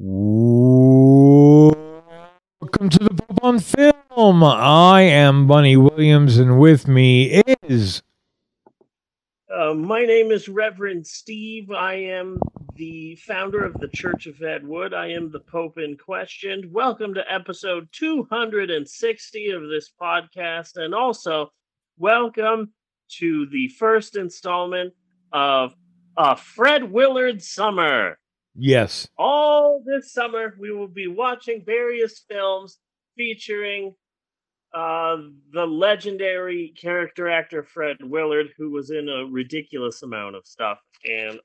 Welcome to the Pope on Film. I am Bunny Williams, and with me is Uh, my name is Reverend Steve. I am the founder of the Church of Ed Wood. I am the Pope in question. Welcome to episode 260 of this podcast, and also welcome to the first installment of a Fred Willard Summer. Yes, All this summer, we will be watching various films featuring uh, the legendary character actor Fred Willard, who was in a ridiculous amount of stuff. And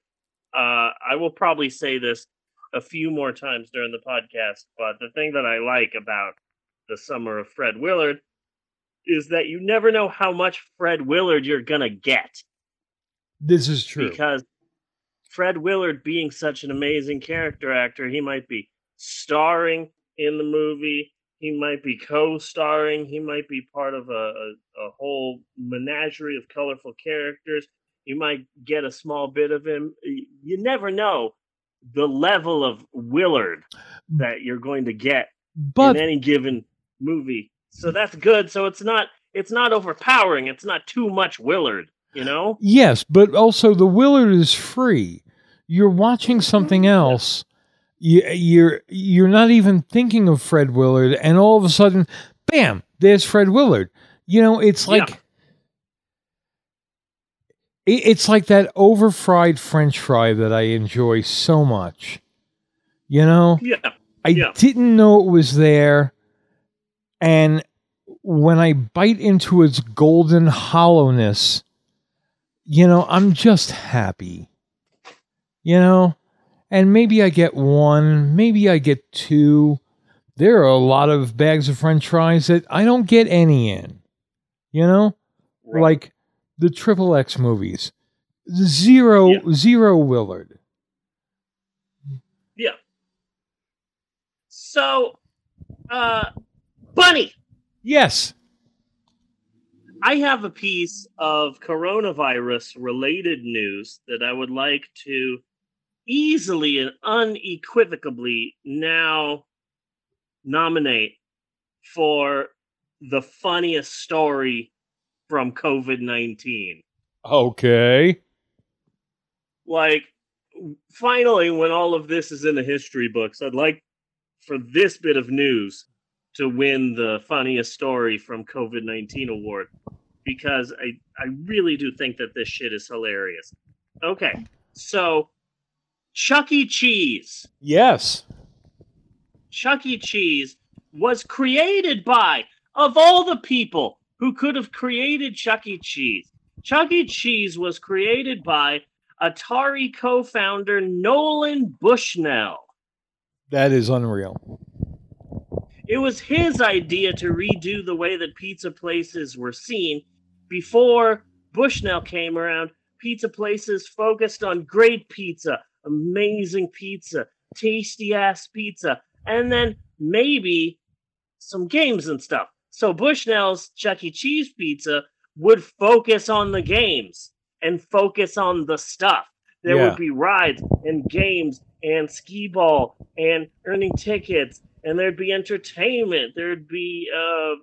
uh, I will probably say this a few more times during the podcast, but the thing that I like about the summer of Fred Willard is that you never know how much Fred Willard you're going to get this is true. because Fred Willard, being such an amazing character actor, he might be starring in the movie, he might be co-starring, he might be part of a, a, a whole menagerie of colorful characters. You might get a small bit of him. You never know the level of Willard mm. that you're going to get but in any given movie. So that's good. So it's not it's not overpowering. It's not too much Willard, you know? yes, but also the Willard is free. You're watching something else. You, you're you're not even thinking of Fred Willard, and all of a sudden, bam! There's Fred Willard. You know, it's Yeah. like it- it's like that over-fried French fry that I enjoy so much. You know, Yeah. I Yeah. didn't know it was there. And when I bite into its golden hollowness, you know, I'm just happy. You know? And maybe I get one, maybe I get two. There are a lot of bags of french fries that I don't get any in. You know? Right. Like the Triple X movies. Zero, Yeah. zero Willard. Yeah. So, uh, Bunny, Yes. I have a piece of coronavirus related news that I would like to easily and unequivocally now nominate for the funniest story from COVID 19. Okay. like finally when all of this is in the history books i'd like for this bit of news to win the funniest story from covid-19 award because i i really do think that this shit is hilarious okay so chuck e cheese Yes. Chuck E. Cheese was created by, of all the people who could have created Chuck E. Cheese, Chuck E. Cheese was created by Atari co founder Nolan Bushnell. That is unreal. It was his idea to redo the way that pizza places were seen. Before Bushnell came around, pizza places focused on great pizza, amazing pizza, tasty ass pizza, and then maybe some games and stuff. So Bushnell's Chuck E. Cheese pizza would focus on the games and focus on the stuff. There Yeah. would be rides and games and skee ball and earning tickets and there'd be entertainment. There'd be uh,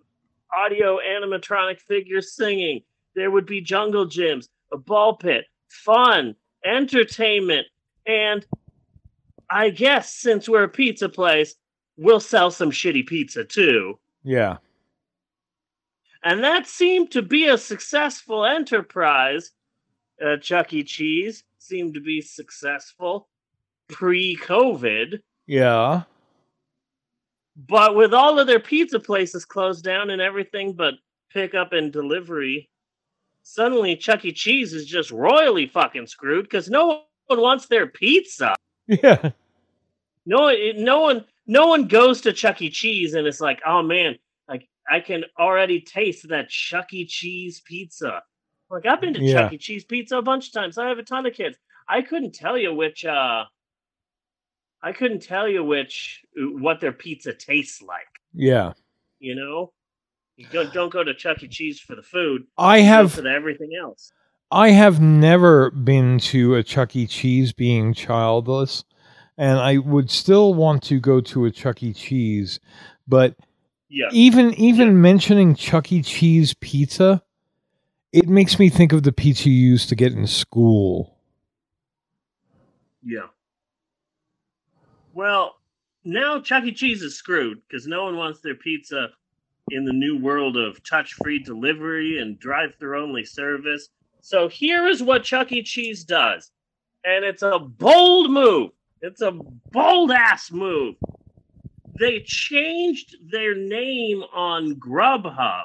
audio animatronic figures singing. There would be jungle gyms, a ball pit, fun, entertainment, and I guess since we're a pizza place, we'll sell some shitty pizza too. Yeah. And that seemed to be a successful enterprise. Uh, Chuck E. Cheese seemed to be successful pre COVID. Yeah. But with all of their pizza places closed down and everything but pickup and delivery, suddenly Chuck E. Cheese is just royally fucking screwed because no one wants their pizza. Yeah. No, no one, no one goes to Chuck E. Cheese and it's like, oh man, like I can already taste that Chuck E. Cheese pizza. Like I've been to Yeah. Chuck E. Cheese pizza a bunch of times. I have a ton of kids. I couldn't tell you which. uh I couldn't tell you which uh, what their pizza tastes like. Yeah. You know, you don't don't go to Chuck E. Cheese for the food. I have for the everything else. I have never been to a Chuck E. Cheese being childless. and I would still want to go to a Chuck E. Cheese, but Yeah. even even mentioning Chuck E. Cheese pizza, it makes me think of the pizza you used to get in school. Yeah. Well, now Chuck E. Cheese is screwed because no one wants their pizza in the new world of touch free delivery and drive through only service. So here is what Chuck E. Cheese does. And it's a bold move. It's a bold ass move. They changed their name on Grubhub.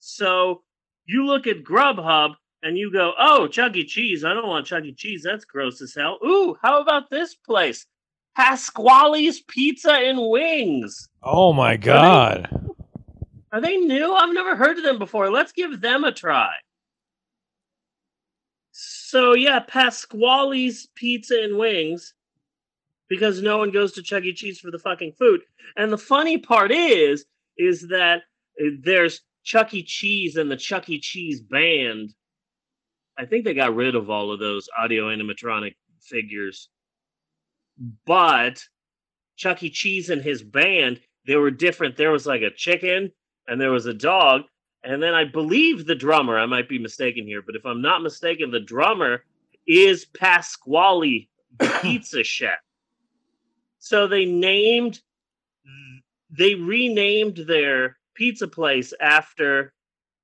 So you look at Grubhub and you go, oh, Chuck E. Cheese. I don't want Chuck E. Cheese. That's gross as hell. Ooh, how about this place? Pasquale's Pizza and Wings. Oh my god. Are they new? I've never heard of them before. Let's give them a try. So yeah, Pasquale's Pizza and Wings, because no one goes to Chuck E. Cheese for the fucking food. And the funny part is, is that there's Chuck E. Cheese and the Chuck E. Cheese band. I think they got rid of all of those audio animatronic figures. But Chuck E. Cheese and his band, they were different. There was like a chicken and there was a dog. And then I believe the drummer, I might be mistaken here, but if I'm not mistaken, the drummer is Pasquale, pizza chef. So they named, they renamed their pizza place after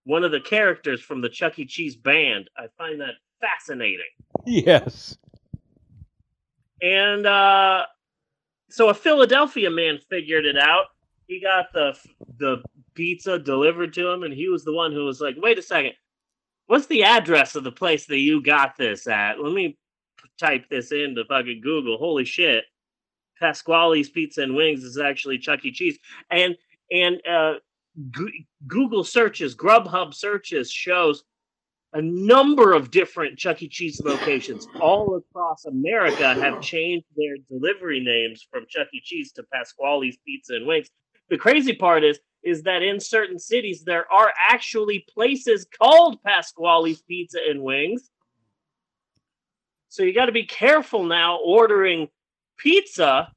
one of the characters from the Chuck E. Cheese band. I find that fascinating. Yes. And uh, so a Philadelphia man figured it out. He got the the pizza delivered to him, and he was the one who was like, "Wait a second, what's the address of the place that you got this at? Let me type this into fucking Google. Holy shit, Pasquale's Pizza and Wings is actually Chuck E. Cheese." And and uh, Google searches, Grubhub searches shows a number of different Chuck E. Cheese locations all across America have changed their delivery names from Chuck E. Cheese to Pasquale's Pizza and Wings. The crazy part is is that in certain cities there are actually places called Pasquale's Pizza and Wings. So you got to be careful now ordering pizza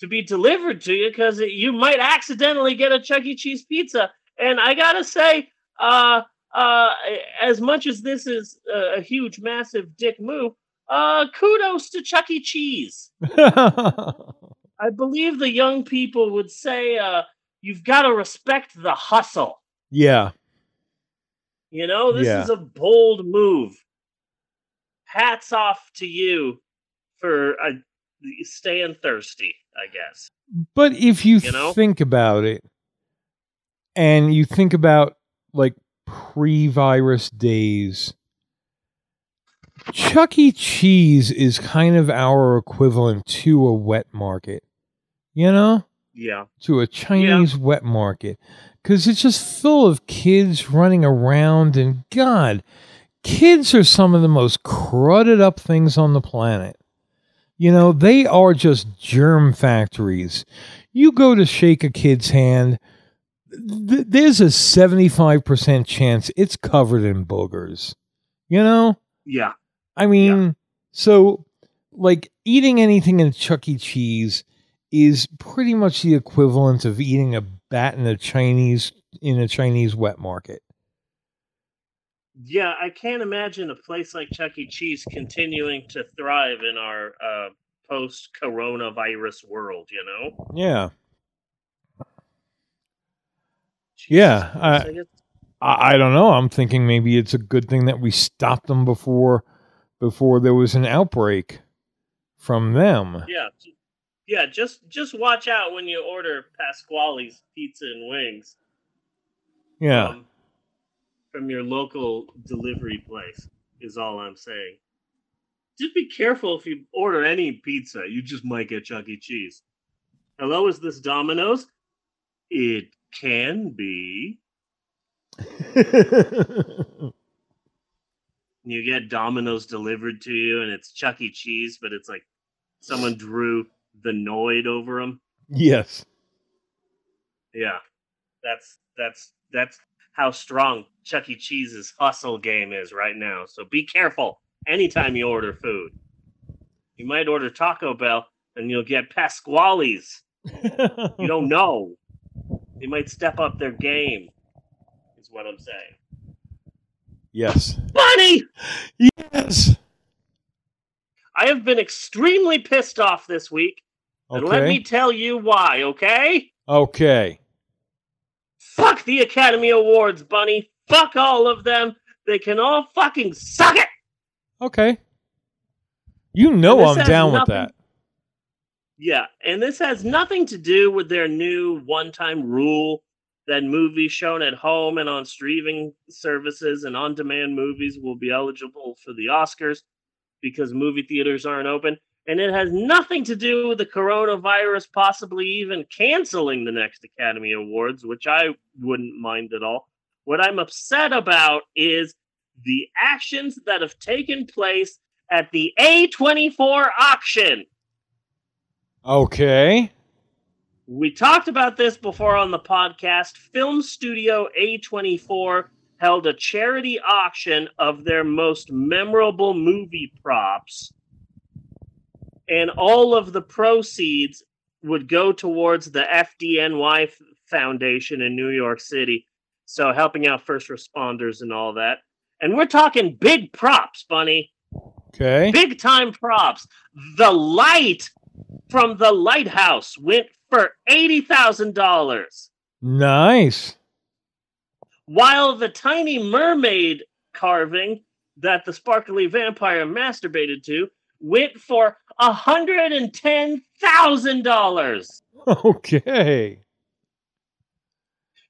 to be delivered to you because you might accidentally get a Chuck E. Cheese pizza. And I gotta say, uh, uh, as much as this is a, a huge, massive dick move, uh, kudos to Chuck E. Cheese. I believe the young people would say, uh, you've got to respect the hustle. yeah. You know, this Yeah. is a bold move. Hats off to you for uh, staying thirsty, I guess. But if you, You know? think about it, and you think about like pre-virus days, Chuck E. Cheese is kind of our equivalent to a wet market. You know, Yeah. to a Chinese wet market, because it's just full of kids running around, and God, kids are some of the most crudded up things on the planet. You know, they are just germ factories. You go to shake a kid's hand, th- there's a 75% chance it's covered in boogers. You know? Yeah. I mean, so like eating anything in Chuck E. Cheese is pretty much the equivalent of eating a bat in a Chinese in a Chinese wet market. Yeah, I can't imagine a place like Chuck E. Cheese continuing to thrive in our uh, post coronavirus world, you know? Yeah. Yeah, I- I I, don't know. I'm thinking maybe it's a good thing that we stopped them before before there was an outbreak from them. yeah. Yeah, just just watch out when you order Pasquale's pizza and wings Yeah. um, from your local delivery place. Is all I'm saying. Just be careful if you order any pizza. You just might get Chuck E. Cheese. Hello, is this Domino's? It can be. you get Domino's delivered to you, and it's Chuck E. Cheese, but it's like someone drew the Noid over them. yes. Yeah, that's that's that's how strong Chuck E. Cheese's hustle game is right now. So be careful anytime you order food. You might order Taco Bell and you'll get Pasquale's. You don't know. They might step up their game, is what I'm saying. yes. Bunny! Yes. I have been extremely pissed off this week, and let me tell you why, okay? Okay. Fuck the Academy Awards, Bunny. Fuck all of them. They can all fucking suck it! Okay. You know I'm down with that. Yeah, and this has nothing to do with their new one time rule that movies shown at home and on streaming services and on demand movies will be eligible for the Oscars because movie theaters aren't open. And it has nothing to do with the coronavirus possibly even canceling the next Academy Awards, which I wouldn't mind at all. What I'm upset about is the actions that have taken place at the A24 auction. Okay. We talked about this before on the podcast. Film studio A24 held a charity auction of their most memorable movie props, and all of the proceeds would go towards the FDNY Foundation in New York City. So, helping out first responders and all that. And we're talking big props, Bunny Okay. big time props. The light from the lighthouse went for eighty thousand dollars, Nice. while the tiny mermaid carving that the sparkly vampire masturbated to went for a hundred and ten thousand dollars. Okay.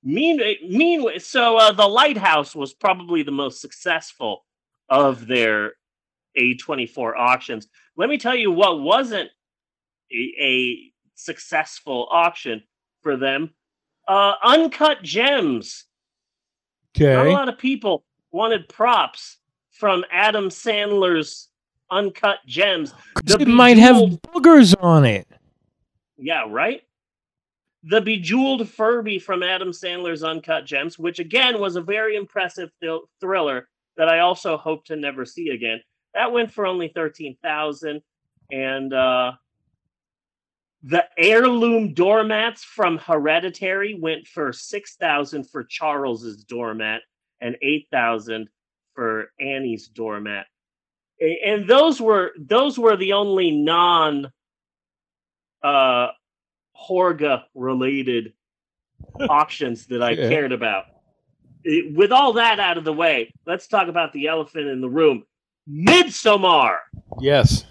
Mean, meanwhile, so uh, the lighthouse was probably the most successful of their A24 auctions. Let me tell you what wasn't a, a successful auction for them. Uh, uncut gems. Not a lot of people wanted props from Adam Sandler's uncut gems. The it might have boogers on it. Yeah, right? The Bejeweled Furby from Adam Sandler's Uncut Gems, which again was a very impressive thrill- thriller that I also hope to never see again. That went for only 13,000 and uh the heirloom doormats from Hereditary went for 6,000 for Charles's doormat and 8,000 for Annie's doormat. And those were those were the only non uh Hårga related auctions that I Yeah. cared about. Eh, With all that out of the way, let's talk about the elephant in the room. Midsommar. Yes.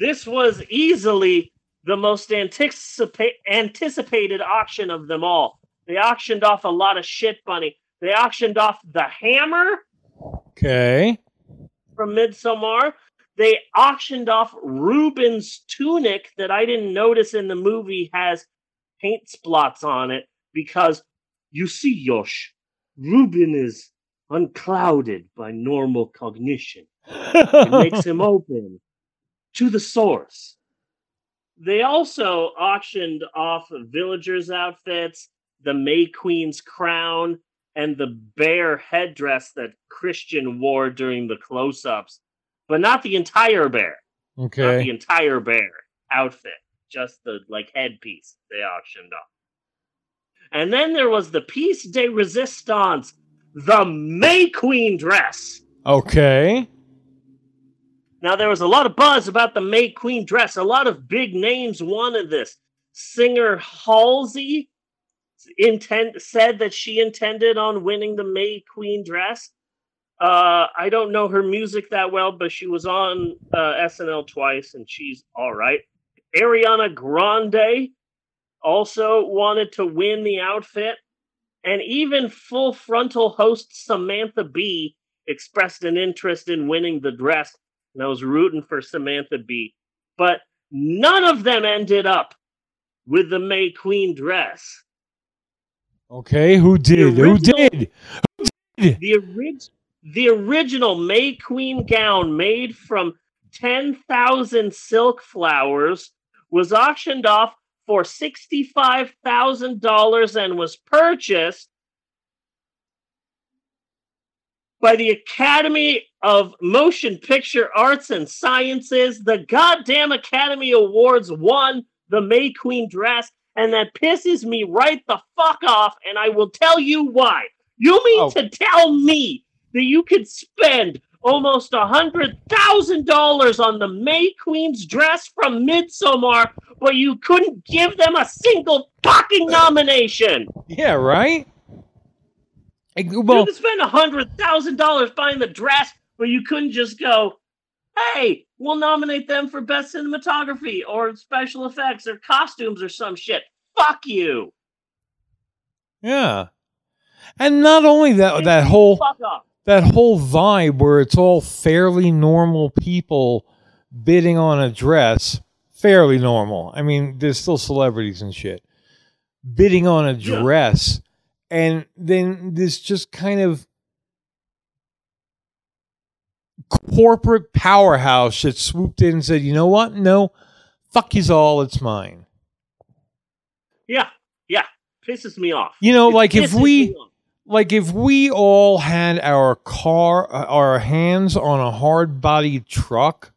This was easily the most anticipa- anticipated auction of them all. They auctioned off a lot of shit, bunny. They auctioned off the hammer Okay. from Midsommar. They auctioned off Ruben's tunic that I didn't notice in the movie has paint splots on it because you see, Yosh, Ruben is unclouded by normal cognition. It makes him open to the source. They also auctioned off villagers' outfits, the May Queen's crown, and the bear headdress that Christian wore during the close ups, but not the entire bear. Okay. Not the entire bear outfit, just the like headpiece they auctioned off. And then there was the piece de resistance, the May Queen dress. Okay. Now there was a lot of buzz about the May Queen dress. A lot of big names wanted this. Singer Halsey intent said that she intended on winning the May Queen dress. Uh, I don't know her music that well, but she was on uh, SNL twice, and she's all right. Ariana Grande also wanted to win the outfit, and even full frontal host Samantha Bee expressed an interest in winning the dress and I was rooting for Samantha Bee. But none of them ended up with the May Queen dress. Okay. Who did? Who did? Who did? The orig- the original May Queen gown made from 10,000 silk flowers was auctioned off for $65,000 and was purchased by the Academy of Motion Picture Arts and Sciences. The goddamn Academy Awards won the May Queen dress, and that pisses me right the fuck off, and I will tell you why. You mean Oh. to tell me that you could spend almost a hundred thousand dollars on the May Queen's dress from Midsommar, but you couldn't give them a single fucking nomination? Yeah, right? Like, you well, could spend a hundred thousand dollars buying the dress, but you couldn't just go, "Hey, we'll nominate them for best cinematography or special effects or costumes or some shit." Fuck you. yeah. And not only that, that whole that whole vibe where it's all fairly normal people bidding on a dress, fairly normal. I mean, there's still celebrities and shit bidding on a Yeah. And then this just kind of corporate powerhouse that swooped in and said, "You know what? No, fuck yous all. It's mine." Yeah, yeah. Pisses me off. You know, It like if we like if we all had our car uh, our hands on a hard bodied truck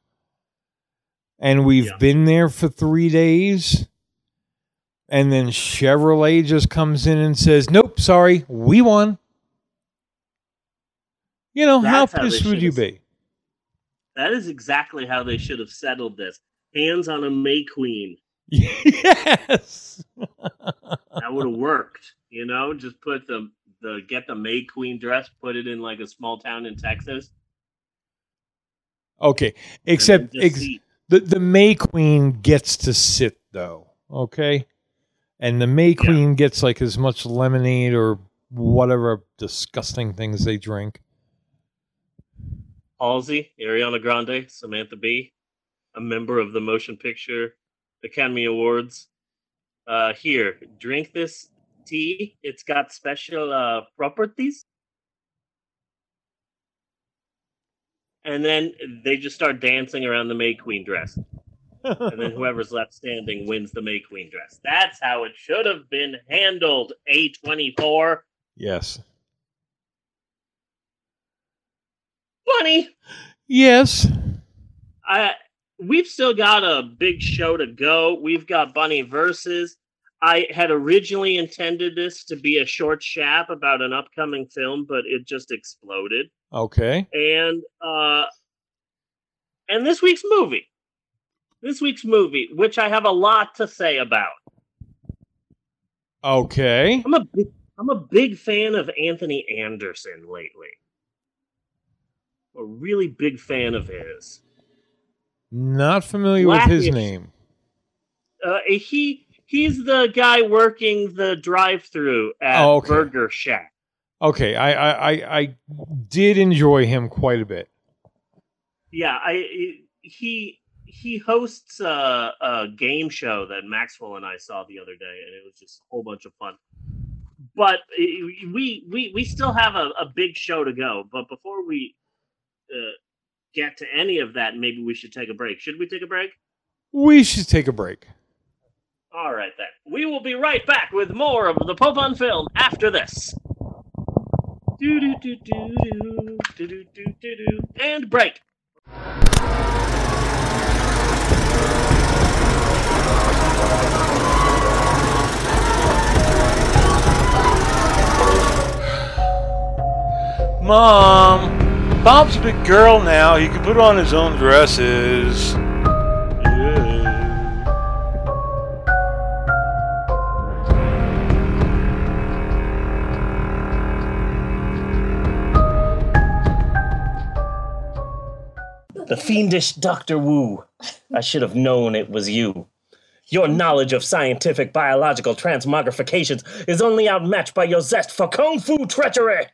and we've Yeah. been there for three days and then chevrolet just comes in and says nope sorry we won you know That's how how pissed would you be That is exactly how they should have settled this. Hands on a May Queen. yes That would have worked. You know, just put the the get the May Queen dress, put it in like a small town in Texas. okay except ex- the the May Queen gets to sit though, okay? And the May Yeah. Queen gets like as much lemonade or whatever disgusting things they drink. Halsey, Ariana Grande, Samantha Bee, a member of the Motion Picture Academy Awards. Uh, here, drink this tea. It's got special uh, properties. And then they just start dancing around the May Queen dress. And then whoever's left standing wins the May Queen dress. That's how it should have been handled, A24. yes. Bunny, Yes. I we've still got a big show to go. We've got Bunny versus. I had originally intended this to be a short chap about an upcoming film, but it just exploded. Okay. And uh and this week's movie. This week's movie, which I have a lot to say about. Okay. I'm a big, I'm a big fan of Anthony Anderson lately. A really big fan of his. Not familiar with his name. Uh, he he's the guy working the drive-through at Oh, okay. Burger Shack. Okay, I, I I I did enjoy him quite a bit. Yeah, I he he hosts a, a game show that Maxwell and I saw the other day, and it was just a whole bunch of fun. But we we we still have a, a big show to go. But before we uh, get to any of that, maybe we should take a break. Should we take a break? We should take a break. All right then. We will be right back with more of the Pope on Film after this. Do do do do do do do do do and break. Mom, Bob's a big girl now. He can put on his own dresses. The fiendish Dr. Wu. I should have known it was you. Your knowledge of scientific biological transmogrifications is only outmatched by your zest for kung fu treachery.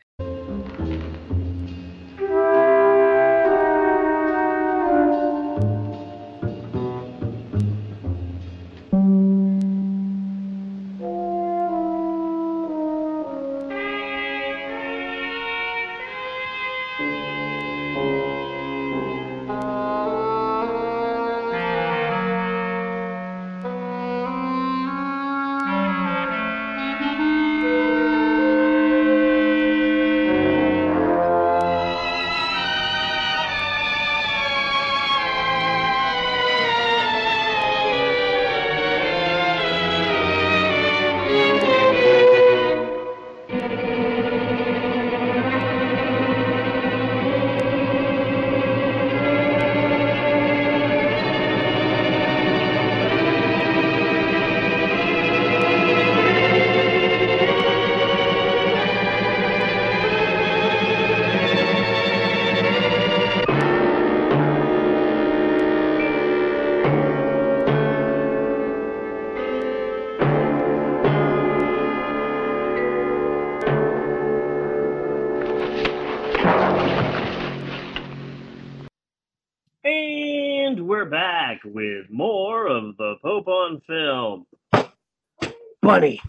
Bunny,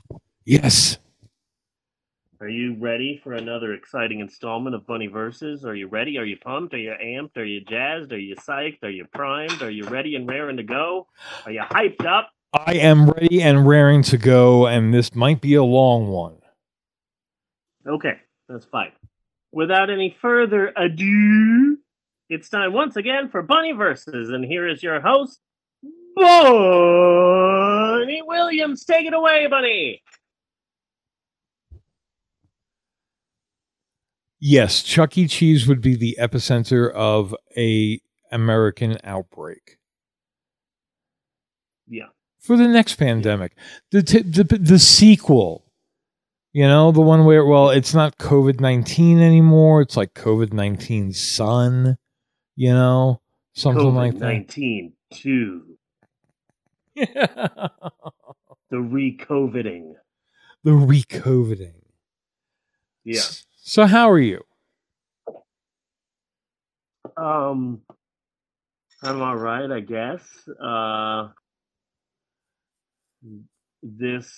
Yes. are you ready for another exciting installment of Bunny Verses? Are you ready? Are you pumped? Are you amped? Are you jazzed? Are you psyched? Are you primed? Are you ready and raring to go? Are you hyped up? I am ready and raring to go, and this might be a long one. Okay, that's fine. Without any further ado, it's time once again for Bunny Verses, and here is your host, Bunny Williams. Take it away, Bunny. Yes, Chuck E. Cheese would be the epicenter of a American outbreak Yeah. for the next pandemic. The t- the the sequel, you know, the one where well, it's not COVID nineteen anymore. It's like COVID 19 son, you know, something like that. 19 2. the recoveting. The recoviding. Yeah. So how are you? Um, I'm all right, I guess. Uh, this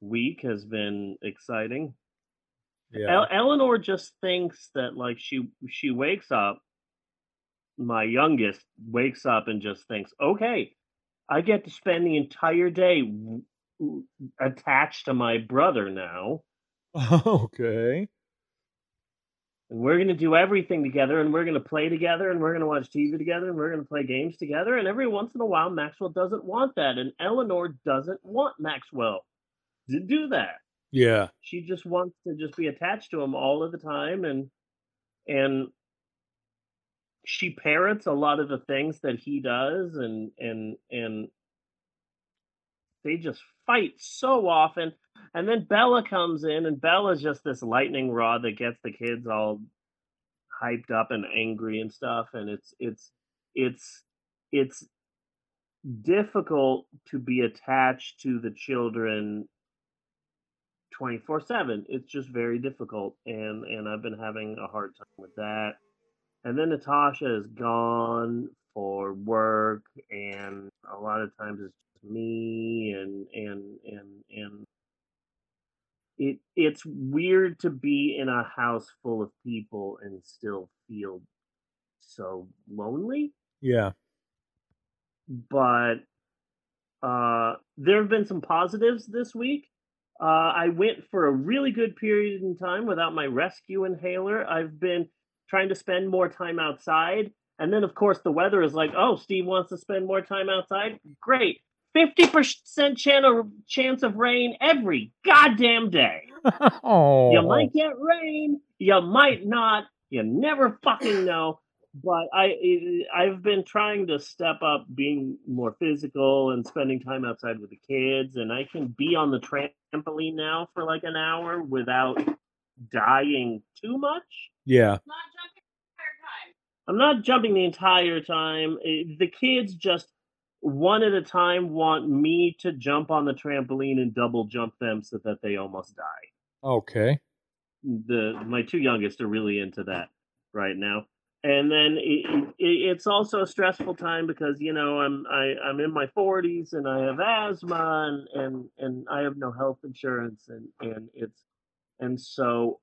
week has been exciting. El- Eleanor just thinks that like she she wakes up. My youngest wakes up and just thinks, "Okay, I get to spend the entire day attached to my brother now." okay. and we're going to do everything together and we're going to play together and we're going to watch TV together and we're going to play games together and every once in a while Maxwell doesn't want that and Eleanor doesn't want Maxwell to do that. Yeah. She just wants to just be attached to him all of the time and and she parrots a lot of the things that he does and and and they just fight so often. And then Bella comes in and Bella's just this lightning rod that gets the kids all hyped up and angry and stuff. And it's it's it's it's difficult to be attached to the children 24/7 it's just very difficult. And and I've been having a hard time with that and then Natasha is gone for work and a lot of times it's just me and and and and it it's weird to be in a house full of people and still feel so lonely Yeah. but uh, there have been some positives this week. Uh, I went for a really good period in time without my rescue inhaler. I've been trying to spend more time outside. And then, of course, the weather is like, oh, Steve wants to spend more time outside. Great. 50% chance of, chance of rain every goddamn day. oh. You might get rain, you might not. You never fucking know. But I, I've been trying to step up, being more physical and spending time outside with the kids, and I can be on the trampoline now for like an hour without dying too much. Yeah. I'm not jumping the entire time. Eh, The kids just one at a time want me to jump on the trampoline and double jump them so that they almost die. Okay. the my two youngest are really into that right now and then it, it, it's also a stressful time because you know i'm I, i'm in my 40s and i have asthma and and, and i have no health insurance and and it's and so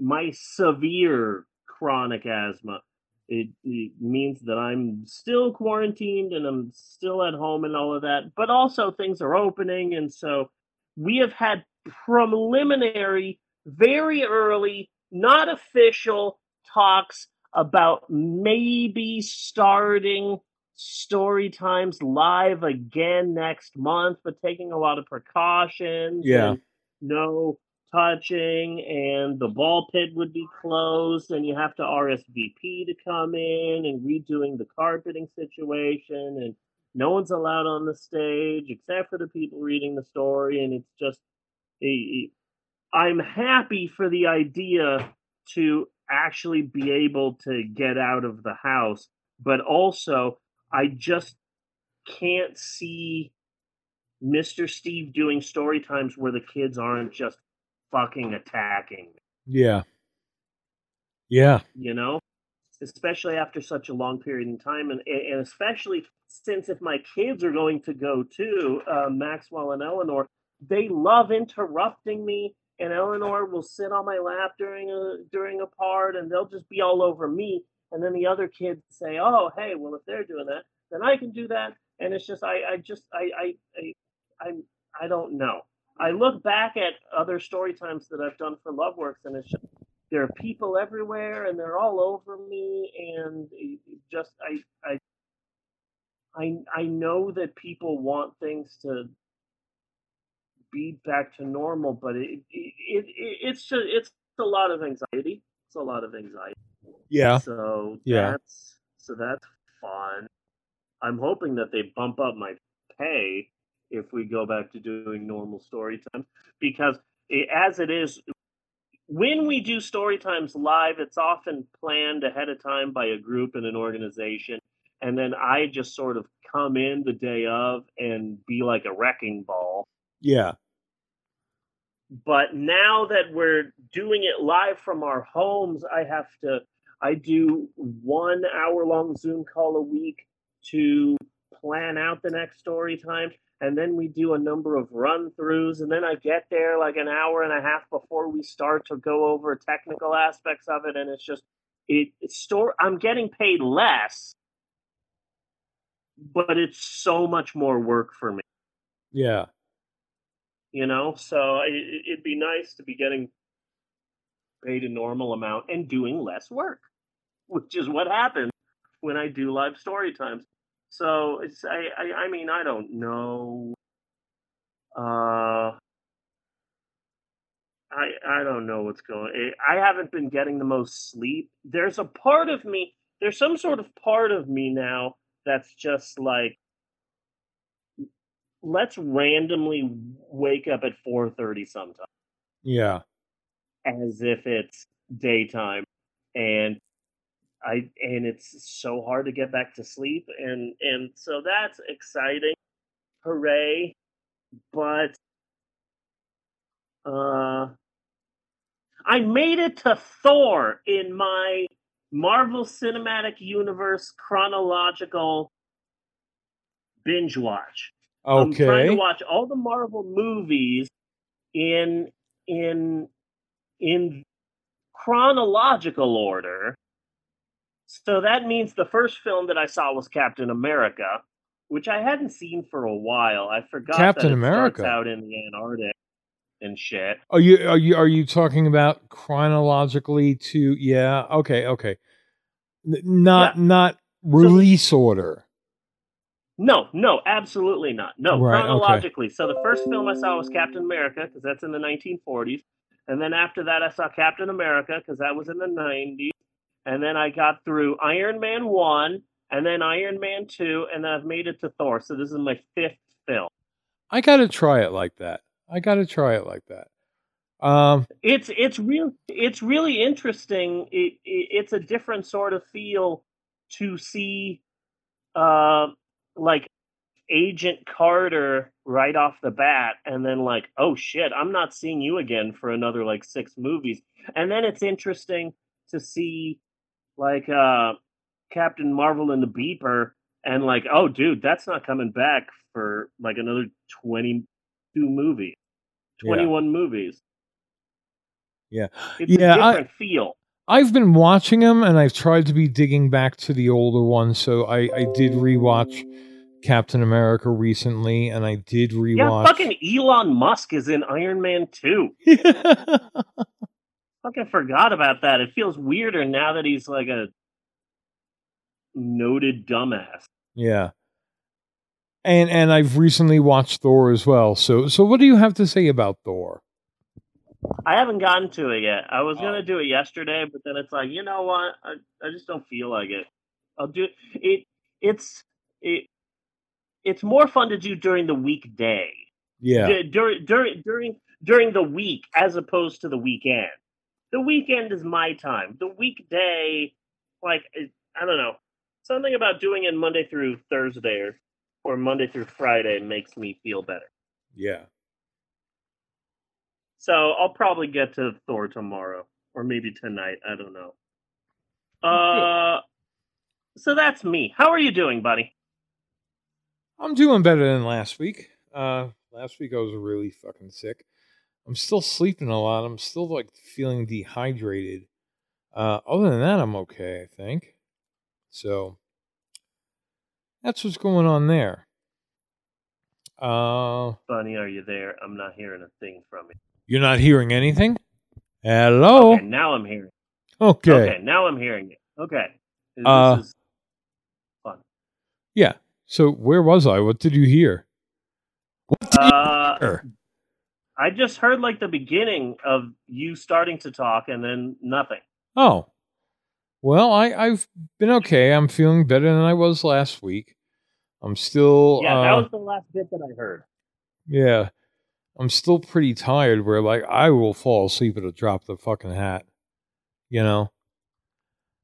my severe chronic asthma it, it means that i'm still quarantined and i'm still at home and all of that but also things are opening and so we have had preliminary very early, not official talks about maybe starting story times live again next month, but taking a lot of precautions. Yeah. no touching, and the ball pit would be closed, and you have to RSVP to come in, and redoing the carpeting situation, and no one's allowed on the stage except for the people reading the story, and it's just. a- I'm happy for the idea to actually be able to get out of the house, but also I just can't see Mr. Steve doing story times where the kids aren't just fucking attacking, Yeah. Yeah. you know? especially after such a long period in time, and and especially since if my kids are going to go to uh, Maxwell and Eleanor, they love interrupting me, and Eleanor will sit on my lap during a during a part, and they'll just be all over me, and then the other kids say, "Oh, hey, well if they're doing that, then I can do that," and it's just I I just I I I I'm I don't know. I look back at other story times that I've done for Loveworks, and it's just there are people everywhere, and they're all over me, and just I I I I know that people want things to be back to normal, but it, it, it it's just it's a lot of anxiety. It's a lot of anxiety. Yeah. So Yeah. that's so that's fun. I'm hoping that they bump up my pay if we go back to doing normal story time because it, as it is when we do story times live it's often planned ahead of time by a group and an organization and then I just sort of come in the day of and be like a wrecking ball Yeah. but now that we're doing it live from our homes i have to i do one hour long zoom call a week to plan out the next story time and then we do a number of run throughs and then i get there like an hour and a half before we start to go over technical aspects of it and it's just it it's store i'm getting paid less but it's so much more work for me Yeah. you know so it, it'd be nice to be getting paid a normal amount and doing less work which is what happens when i do live story times so it's i i, I mean i don't know uh I, I don't know what's going I haven't been getting the most sleep. There's a part of me, there's some sort of part of me now that's just like let's randomly wake up at 4:30 sometime Yeah. as if it's daytime and I and it's so hard to get back to sleep and and so that's exciting. Hooray. But uh I made it to Thor in my Marvel Cinematic Universe chronological binge watch. Okay. I'm trying to watch all the Marvel movies in in in chronological order. So that means the first film that I saw was Captain America, which I hadn't seen for a while. I forgot Captain that it America? out in the Antarctic and shit. Are you are you are you talking about chronologically to yeah, okay, okay. Not not release order. No, no, absolutely not. No, Right, okay. chronologically. So the first film I saw was Captain America because that's in the 1940s, and then after that I saw Captain America because that was in the 90s, and then I got through Iron Man one, and then Iron Man two, and then I've made it to Thor. So this is my fifth film. I got to try it like that. I got to try it like that. Um It's it's real. It's really interesting. It, it it's a different sort of feel to see, uh, like Agent Carter right off the bat, and then like, oh shit, I'm not seeing you again for another like six movies. And then it's interesting to see like uh Captain Marvel and the Beeper, and like, oh dude, that's not coming back for like another twenty two movies, Yeah. twenty one movies. Yeah. It's Yeah, a I- different feel. I've been watching them and I've tried to be digging back to the older ones. So I, I did rewatch Captain America recently and I did rewatch. Yeah, fucking Elon Musk is in Iron Man 2. Fucking forgot about that. It feels weirder now that he's like a noted dumbass. yeah. And and I've recently watched Thor as well. So so what do you have to say about Thor? I haven't gotten to it yet. I was Oh. gonna do it yesterday, but then it's like, you know what? I, I just don't feel like it. I'll do it. It's it. It's more fun to do during the weekday. Yeah. D- during during during during the week as opposed to the weekend. The weekend is my time. The weekday, like I don't know, something about doing it Monday through Thursday or, or Monday through Friday makes me feel better. Yeah. So I'll probably get to Thor tomorrow or maybe tonight. I don't know. Uh, so that's me. How are you doing, buddy? I'm doing better than last week. Uh, last week I was really fucking sick. I'm still sleeping a lot. I'm still like feeling dehydrated. Uh, other than that, I'm okay. I think. So that's what's going on there. Uh, Bunny, are you there? I'm not hearing a thing from you. you're not hearing anything. Hello. Okay, now I'm hearing. Okay. Okay, now I'm hearing you. Okay. This Uh, is fun. Yeah. So where was I? What did you hear? What did you Uh, hear? I just heard like the beginning of you starting to talk and then nothing. Oh. Well, I, I've been okay. I'm feeling better than I was last week. I'm still Yeah, uh, that was the last bit that I heard. Yeah. I'm still pretty tired where like I will fall asleep at a drop of the fucking hat. You know?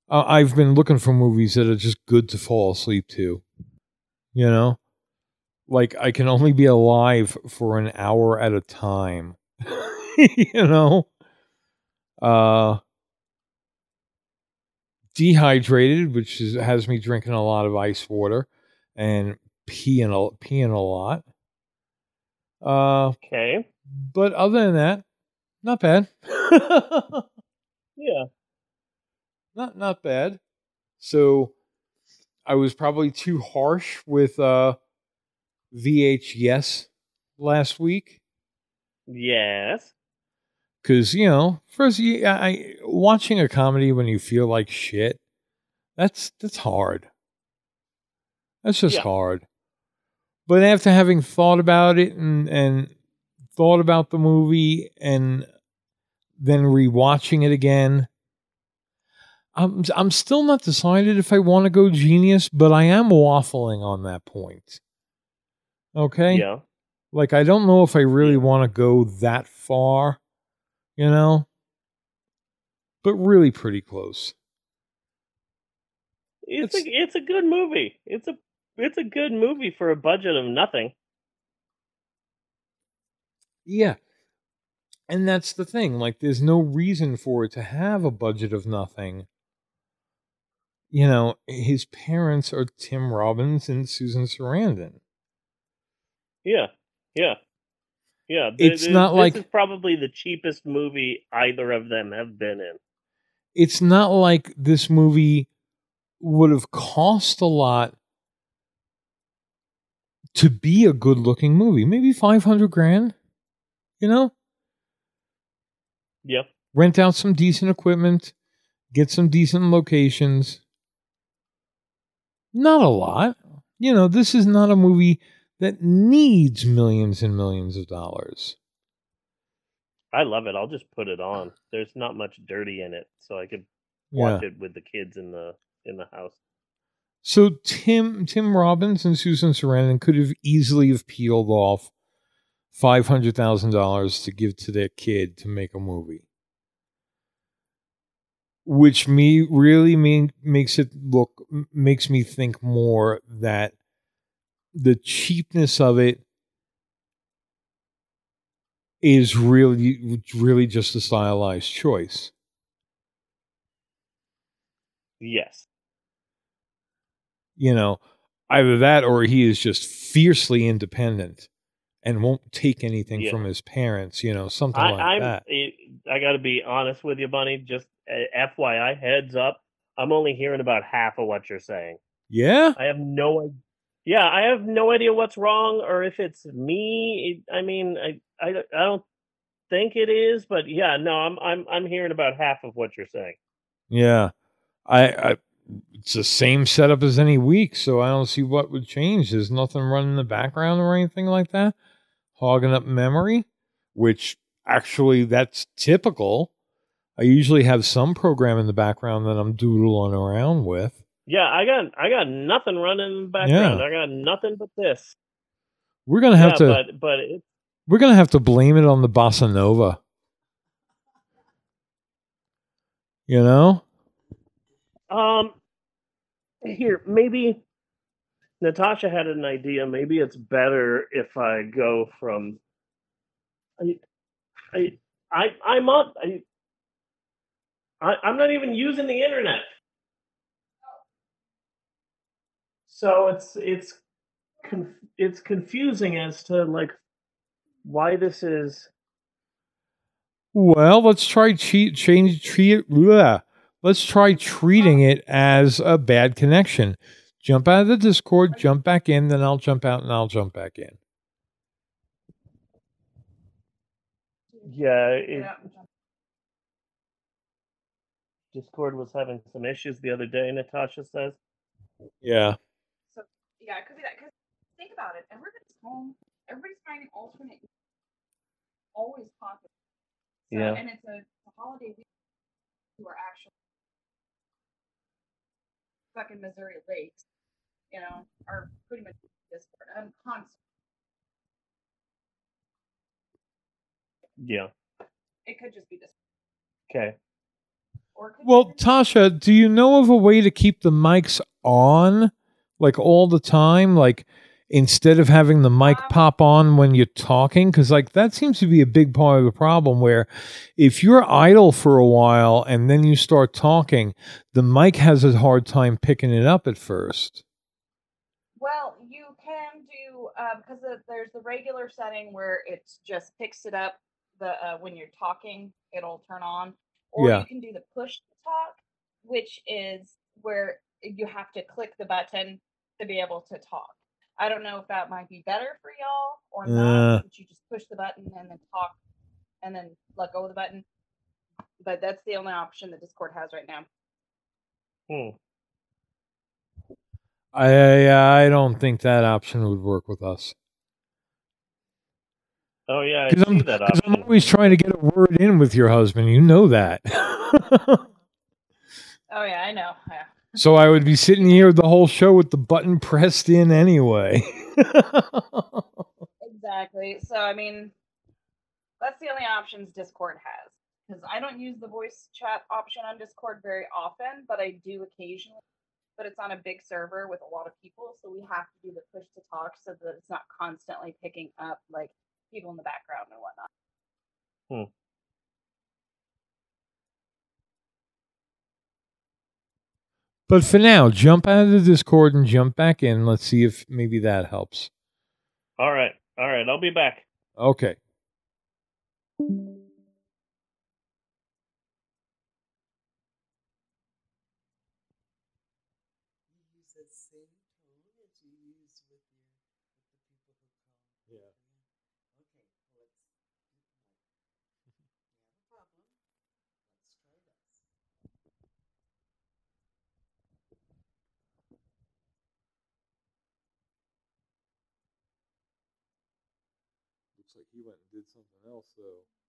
Uh, I've been looking for movies that are just good to fall asleep to. You know? Like I can only be alive for an hour at a time. you know? Uh dehydrated, which is, has me drinking a lot of ice water and peeing a, peeing a lot. Uh, Okay. but other than that, not bad. Yeah. not not bad. So I was probably too harsh with uh VHS last week Yes. because you know, first, you, I watching a comedy when you feel like shit. That's that's hard. That's just Yeah. hard. But after having thought about it and and thought about the movie and then rewatching it again, I'm I'm still not decided if I want to go genius, but I am waffling on that point. Okay? Yeah. Like I don't know if I really want to go that far, you know? But really pretty close. It's, It's- a it's a good movie. It's a it's a good movie for a budget of nothing. Yeah. And that's the thing. Like there's no reason for it to have a budget of nothing. You know, his parents are Tim Robbins and Susan Sarandon. Yeah. Yeah. Yeah. It's not this like- is probably the cheapest movie either of them have been in. It's not like this movie would have cost a lot to be a good looking movie. Maybe 500 grand, you know? Yep. rent out some decent equipment, get some decent locations. Not a lot. You know, this is not a movie that needs millions and millions of dollars. I love it. I'll just put it on. There's not much dirty in it, so I could Yeah. watch it with the kids in the in the house. So Tim Tim Robbins and Susan Sarandon could have easily have peeled off five hundred thousand dollars to give to their kid to make a movie, which me really mean makes it look makes me think more that the cheapness of it is really really just a stylized choice. Yes. you know, either that or he is just fiercely independent and won't take anything Yeah. from his parents, you know, something I, like I'm. that. it- I got to be honest with you, Bunny. Just uh, FYI, heads up. I'm only hearing about half of what you're saying. Yeah? I have no idea. Yeah, I have no idea what's wrong or if it's me. I mean, I, I, don't- I don't think it is, but yeah, no, I'm I'm I'm hearing about half of what you're saying. Yeah. I, I it's the same setup as any week, so I don't see what would change. There's nothing running in the background or anything like that. Hogging up memory, which actually that's typical. I usually have some program in the background that I'm doodling around with. Yeah, I got I got nothing running in the background. I got nothing but this. We're gonna have yeah, to but but it, We're gonna have to blame it on the bossa nova. You know? um here maybe Natasha had an idea. Maybe it's better if I go from I I I I'm up I, I I'm not even using the internet. So it's it's conf- it's confusing as to like why this is. Well, let's try cheat change treat bleh. Let's try treating it as a bad connection. Jump out of the Discord, jump back in, then I'll jump out and I'll jump back in. Yeah, it, Yeah. Discord was having some issues the other day. Natasha says. Yeah. So yeah, it could be that. Because think about it, everybody's home. Everybody's finding alternate. Always popular. So, Yeah. And it's a, it's a holiday week. Who are actually fucking Missouri Lakes, you know, are pretty much Discord. I'm constant. Yeah. It could just be this, Okay. or it could Well, Tasha, do you know of a way to keep the mics on like all the time? Like instead of having the mic pop on when you're talking? Because like that seems to be a big part of the problem where if you're idle for a while and then you start talking, the mic has a hard time picking it up at first. Well, you can do uh, because the, there's the regular setting where it just picks it up. The uh, when you're talking, it'll turn on, or Yeah. you can do the push to talk, which is where you have to click the button to be able to talk. I don't know if that might be better for y'all or Uh. not. But you just push the button and then talk, and then let go of the button. But that's the only option that Discord has right now. Hmm. I I don't think that option would work with us. Oh yeah, I Because I'm, see that 'cause I'm always trying to get a word in with your husband. You know that. Oh yeah, I know. Yeah. So I would be sitting here the whole show with the button pressed in anyway. Exactly. So I mean, that's the only options Discord has. Because I don't use the voice chat option on Discord very often, but I do occasionally. But it's on a big server with a lot of people, so we have to do the push to talk so that it's not constantly picking up like people in the background and whatnot. Hmm. But for now, jump out of the Discord and jump back in. Let's see if maybe that helps. All right, all right, I'll be back. Okay. you use that same tone as you use with your with the people who call. Yeah. Okay, well, let's. We have a problem. Let's try this. Looks like he went and did something else though.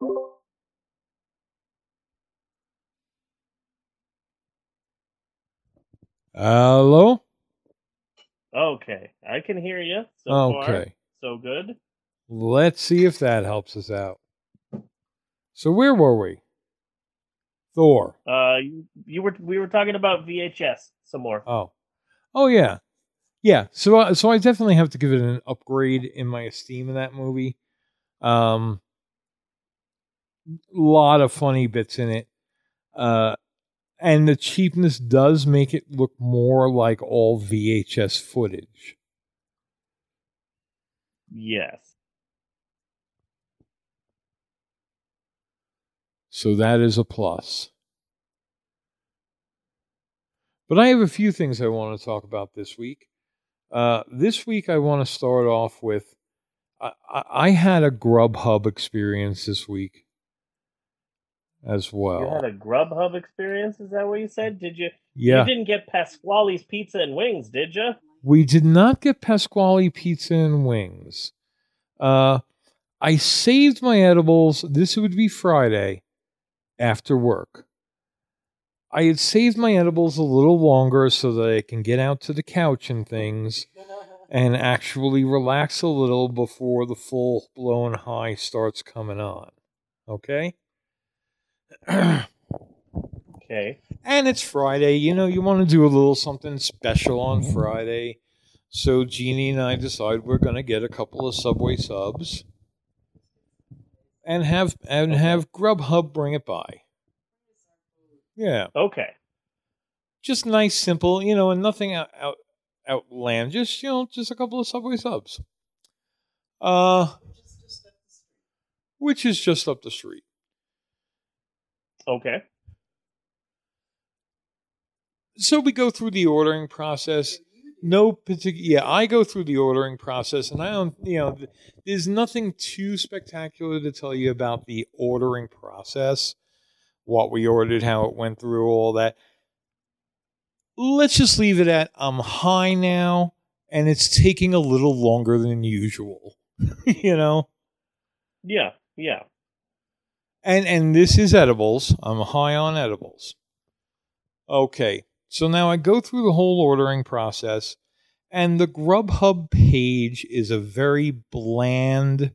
Hello? Okay, I can hear you. So far, Okay. so good. Let's see if that helps us out. So where were we? Thor. Uh, you, you were we were talking about VHS some more. Oh, oh yeah, yeah. So, uh, so I definitely have to give it an upgrade in my esteem of that movie. Um, lot of funny bits in it, uh, and the cheapness does make it look more like all VHS footage. Yes. So that is a plus. But I have a few things I want to talk about this week. Uh, this week, I want to start off with I, I, I had a Grubhub experience this week as well. You had a Grubhub experience. Is that what you said? Did you? yeah, You didn't get Pasquale's Pizza and Wings, did you? we did not get Pasquale pizza and wings. Uh, I saved my edibles. This would be Friday after work. I had saved my edibles a little longer so that I can get out to the couch and things. and actually relax a little before the full blown high starts coming on. Okay? Okay. and it's Friday. You know, you want to do a little something special on Friday. So Jeannie and I decide we're going to get a couple of Subway subs and have and Okay. have Grubhub bring it by. Yeah, Okay. just nice, simple, you know, and nothing out, out outlandish. You know, just a couple of Subway subs. Uh, Just, just up the street. which is just up the street. Okay. So we go through the ordering process. no particular yeah i go through the ordering process and i don't you know there's nothing too spectacular to tell you about the ordering process what we ordered how it went through all that let's just leave it at i'm high now and it's taking a little longer than usual you know Yeah. Yeah. And and this is edibles. I'm high on edibles. Okay. So now i go through the whole ordering process and the grubhub page is a very bland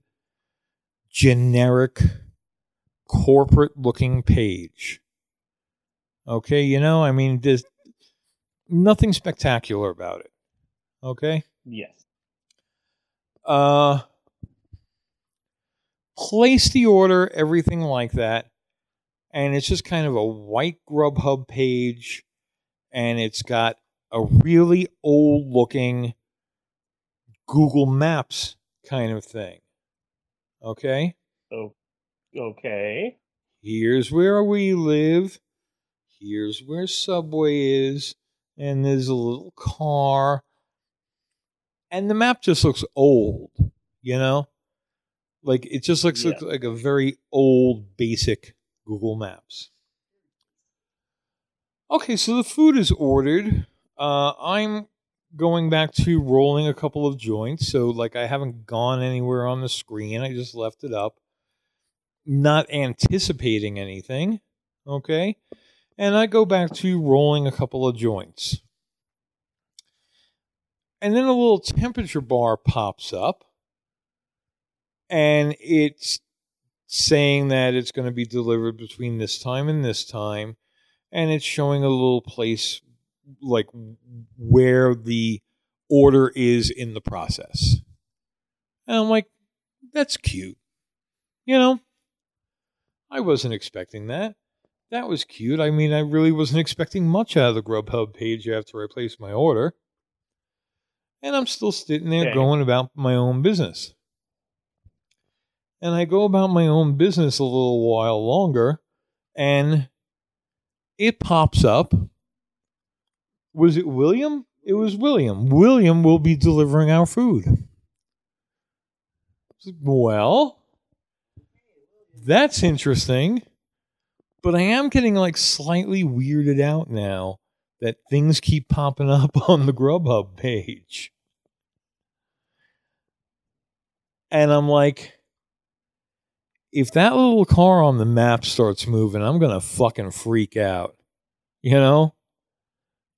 generic corporate looking page. Okay? You know i mean there's nothing spectacular about it. Okay? Yes. uh place the order everything like that and it's just kind of a white grubhub page and it's got a really old looking google maps kind of thing okay Oh. Okay. here's where we live here's where subway is and there's a little car and the map just looks old you know like it just looks Yeah. like, like a very old basic google maps. Okay so the food is ordered. Uh, i'm going back to rolling a couple of joints. So like i haven't gone anywhere on the screen. I just left it up. Not anticipating anything okay? And i go back to rolling a couple of joints. And then a little temperature bar pops up and it's saying that it's going to be delivered between this time and this time and it's showing a little place like where the order is in the process. And i'm like that's cute. You know? I wasn't expecting that. That was cute. I mean i really wasn't expecting much out of the grubhub page after i placed my order. And i'm still sitting there Okay. going about my own business and I go about my own business a little while longer, and it pops up. Was it William? It was William. William will be delivering our food. Well, that's interesting. But I am getting like slightly weirded out now that things keep popping up on the Grubhub page. And I'm like, if that little car on the map starts moving, I'm gonna fucking freak out. You know?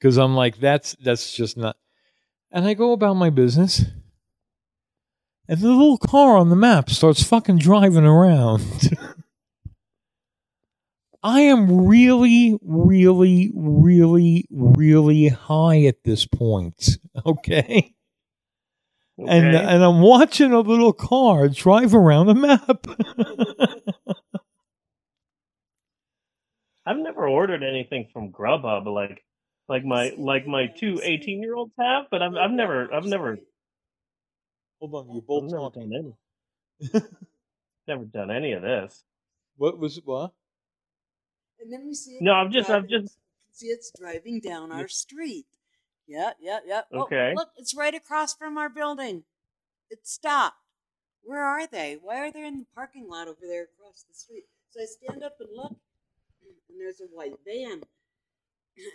Cause I'm like, that's that's just not and I go about my business. And the little car on the map starts fucking driving around. I am really, really, really, really high at this point. Okay Okay. and and I'm watching a little car drive around the map. I've never ordered anything from Grubhub like like my like my two 18 year olds have, but I've I've never I've never Hold on, you're both never talking. done any never done any of this. What was what? And then we see No, I'm just- I'm just- see it's driving down our street. Yeah, yeah, yeah. Oh, okay. Oh, look, it's right across from our building. It stopped. Where are they? Why are they in the parking lot over there across the street? So I stand up and look, and there's a white van.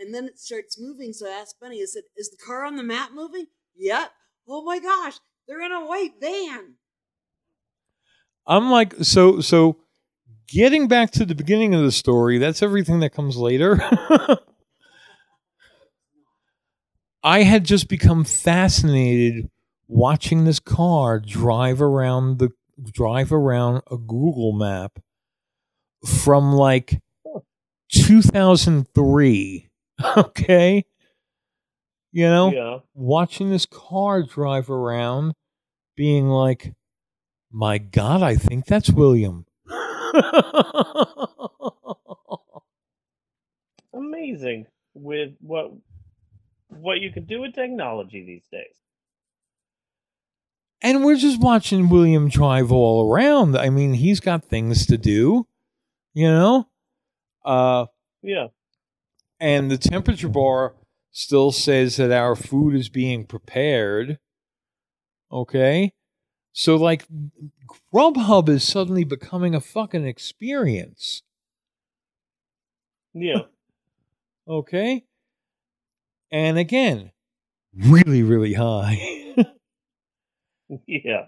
And then it starts moving. So I asked Bunny, I said, Is the car on the map moving? Yep. Oh my gosh, they're in a white van. I'm like so so. Getting back to the beginning of the story, that's everything that comes later. I had just become fascinated watching this car drive around the drive around a Google map from like 2003. Okay. You know, Yeah. watching this car drive around, being like, my God, I think that's William. Amazing with what what you can do with technology these days. and we're just watching William drive all around. I mean, he's got things to do, you know? Uh, Yeah. and the temperature bar still says that our food is being prepared. Okay? So, like, Grubhub is suddenly becoming a fucking experience. Yeah. Okay? And again, really, really high. yeah.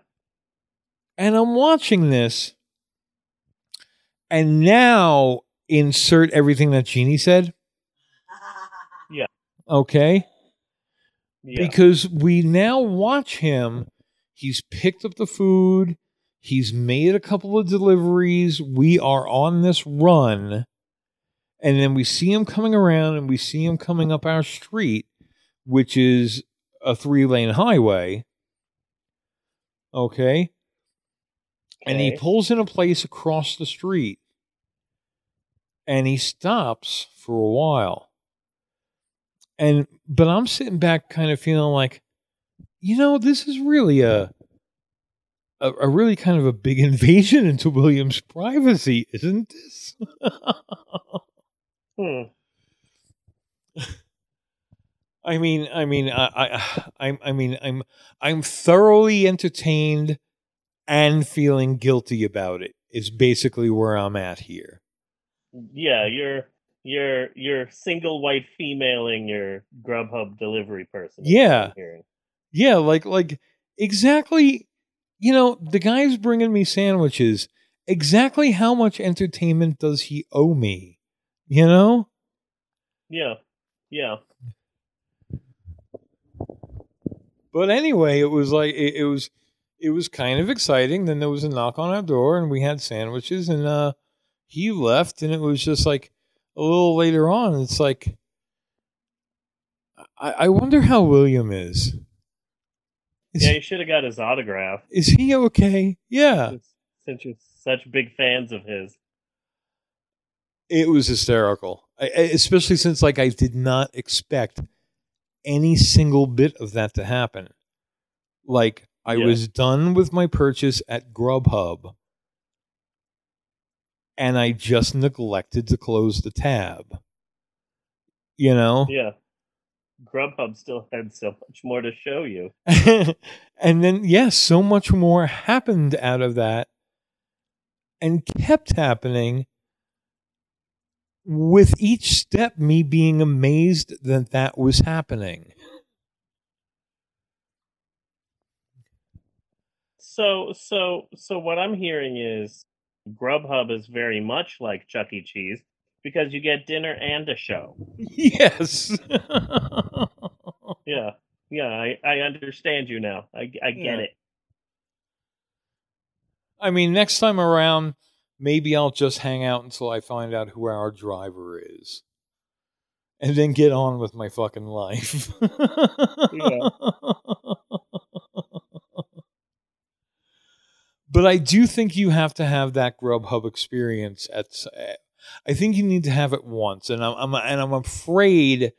and I'm watching this, and now insert everything that Jeannie said. Yeah. Okay? Yeah. because we now watch him. He's picked up the food. He's made a couple of deliveries. We are on this run. And then we see him coming around and we see him coming up our street, which is a three lane highway. Okay. And he pulls in a place across the street and he stops for a while. And but I'm sitting back kind of feeling like, you know, this is really a a, a really kind of a big invasion into William's privacy, isn't this? Hmm. I mean, I mean, I, I, I, I mean, I'm, I'm thoroughly entertained and feeling guilty about it. Is basically where I'm at here. Yeah, you're you're you're single white femaling your Grubhub delivery person. Yeah. Yeah, like, like exactly. You know, the guy's bringing me sandwiches. Exactly how much entertainment does he owe me? You know. Yeah. Yeah. But anyway, it was like it, it was it was kind of exciting. Then there was a knock on our door and we had sandwiches and uh he left and it was just like a little later on, it's like I, I wonder how William is. Is, Yeah, you should have got his autograph is he okay? Yeah. since- since you're such big fans of his. It was hysterical. I, especially since like I did not expect any single bit of that to happen. Like I Yeah. was done with my purchase at Grubhub and I just neglected to close the tab. You know? Yeah. Grubhub still had so much more to show you. and then yes, so much more happened out of that and kept happening with each step me being amazed that that was happening. So so so what I'm hearing is Grubhub is very much like Chuck E. Cheese because you get dinner and a show. Yes. Yeah. Yeah, I, I understand you now. I, I get Yeah. it. I mean, next time around, maybe I'll just hang out until I find out who our driver is. And then get on with my fucking life. Yeah. but I do think you have to have that Grubhub experience at s- eh, I think you need to have it once and I'm, I'm and I'm afraid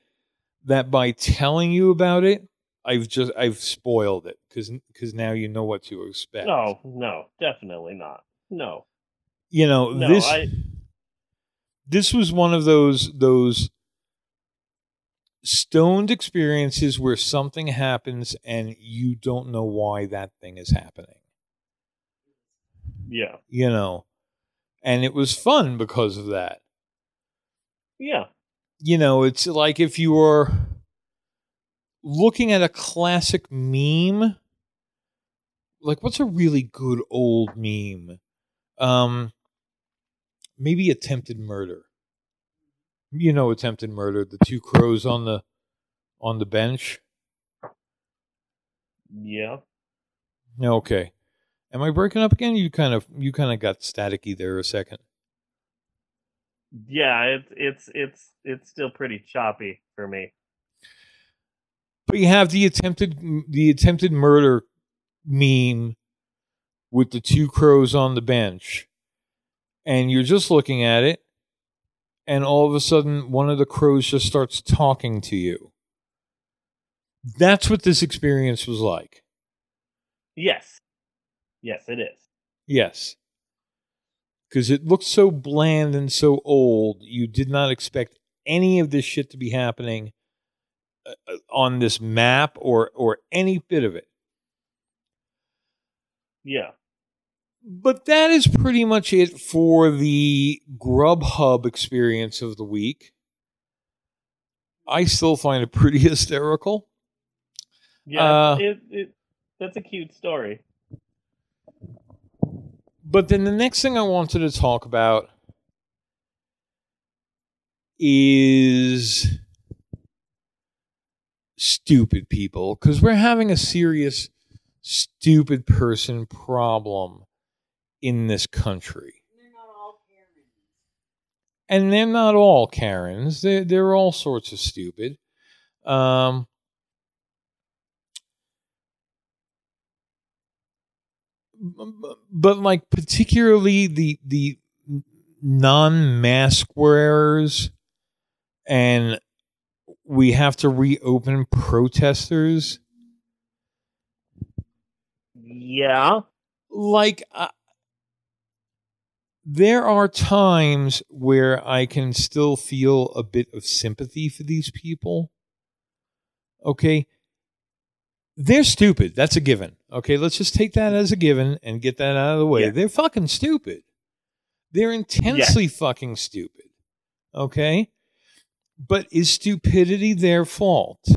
that by telling you about it I've just I've spoiled it cuz cuz now you know what to expect. No, no, definitely not. No. You know, No, this I this was one of those those stoned experiences where something happens and you don't know why that thing is happening yeah. you know and it was fun because of that Yeah. you know it's like if you were looking at a classic meme like what's a really good old meme um maybe attempted murder you know attempted murder the two crows on the on the bench Yeah. Okay. Am I breaking up again? You kind of you kind of got staticky there a second. Yeah, it's it's it's it's still pretty choppy for me. But you have the attempted the attempted murder meme with the two crows on the bench. And you're just looking at it and all of a sudden one of the crows just starts talking to you. That's what this experience was like. Yes. Yes, it is. Yes. Because it looked so bland and so old, you did not expect any of this shit to be happening uh, uh, on this map or or any bit of it. Yeah. But that is pretty much it for the Grubhub experience of the week. I still find it pretty hysterical. Yeah, Uh, it, it that's a cute story. But then the next thing I wanted to talk about is stupid people because we're having a serious stupid person problem in this country. They're not all Karens. And they're not all Karens. They're, they're all sorts of stupid. Um, but like particularly the the non-mask wearers and we have to reopen protesters Yeah. like uh, there are times where I can still feel a bit of sympathy for these people. Okay. They're stupid. That's a given. Okay. Let's just take that as a given and get that out of the way. Yeah. They're fucking stupid. They're intensely fucking stupid. Okay. But is stupidity their fault?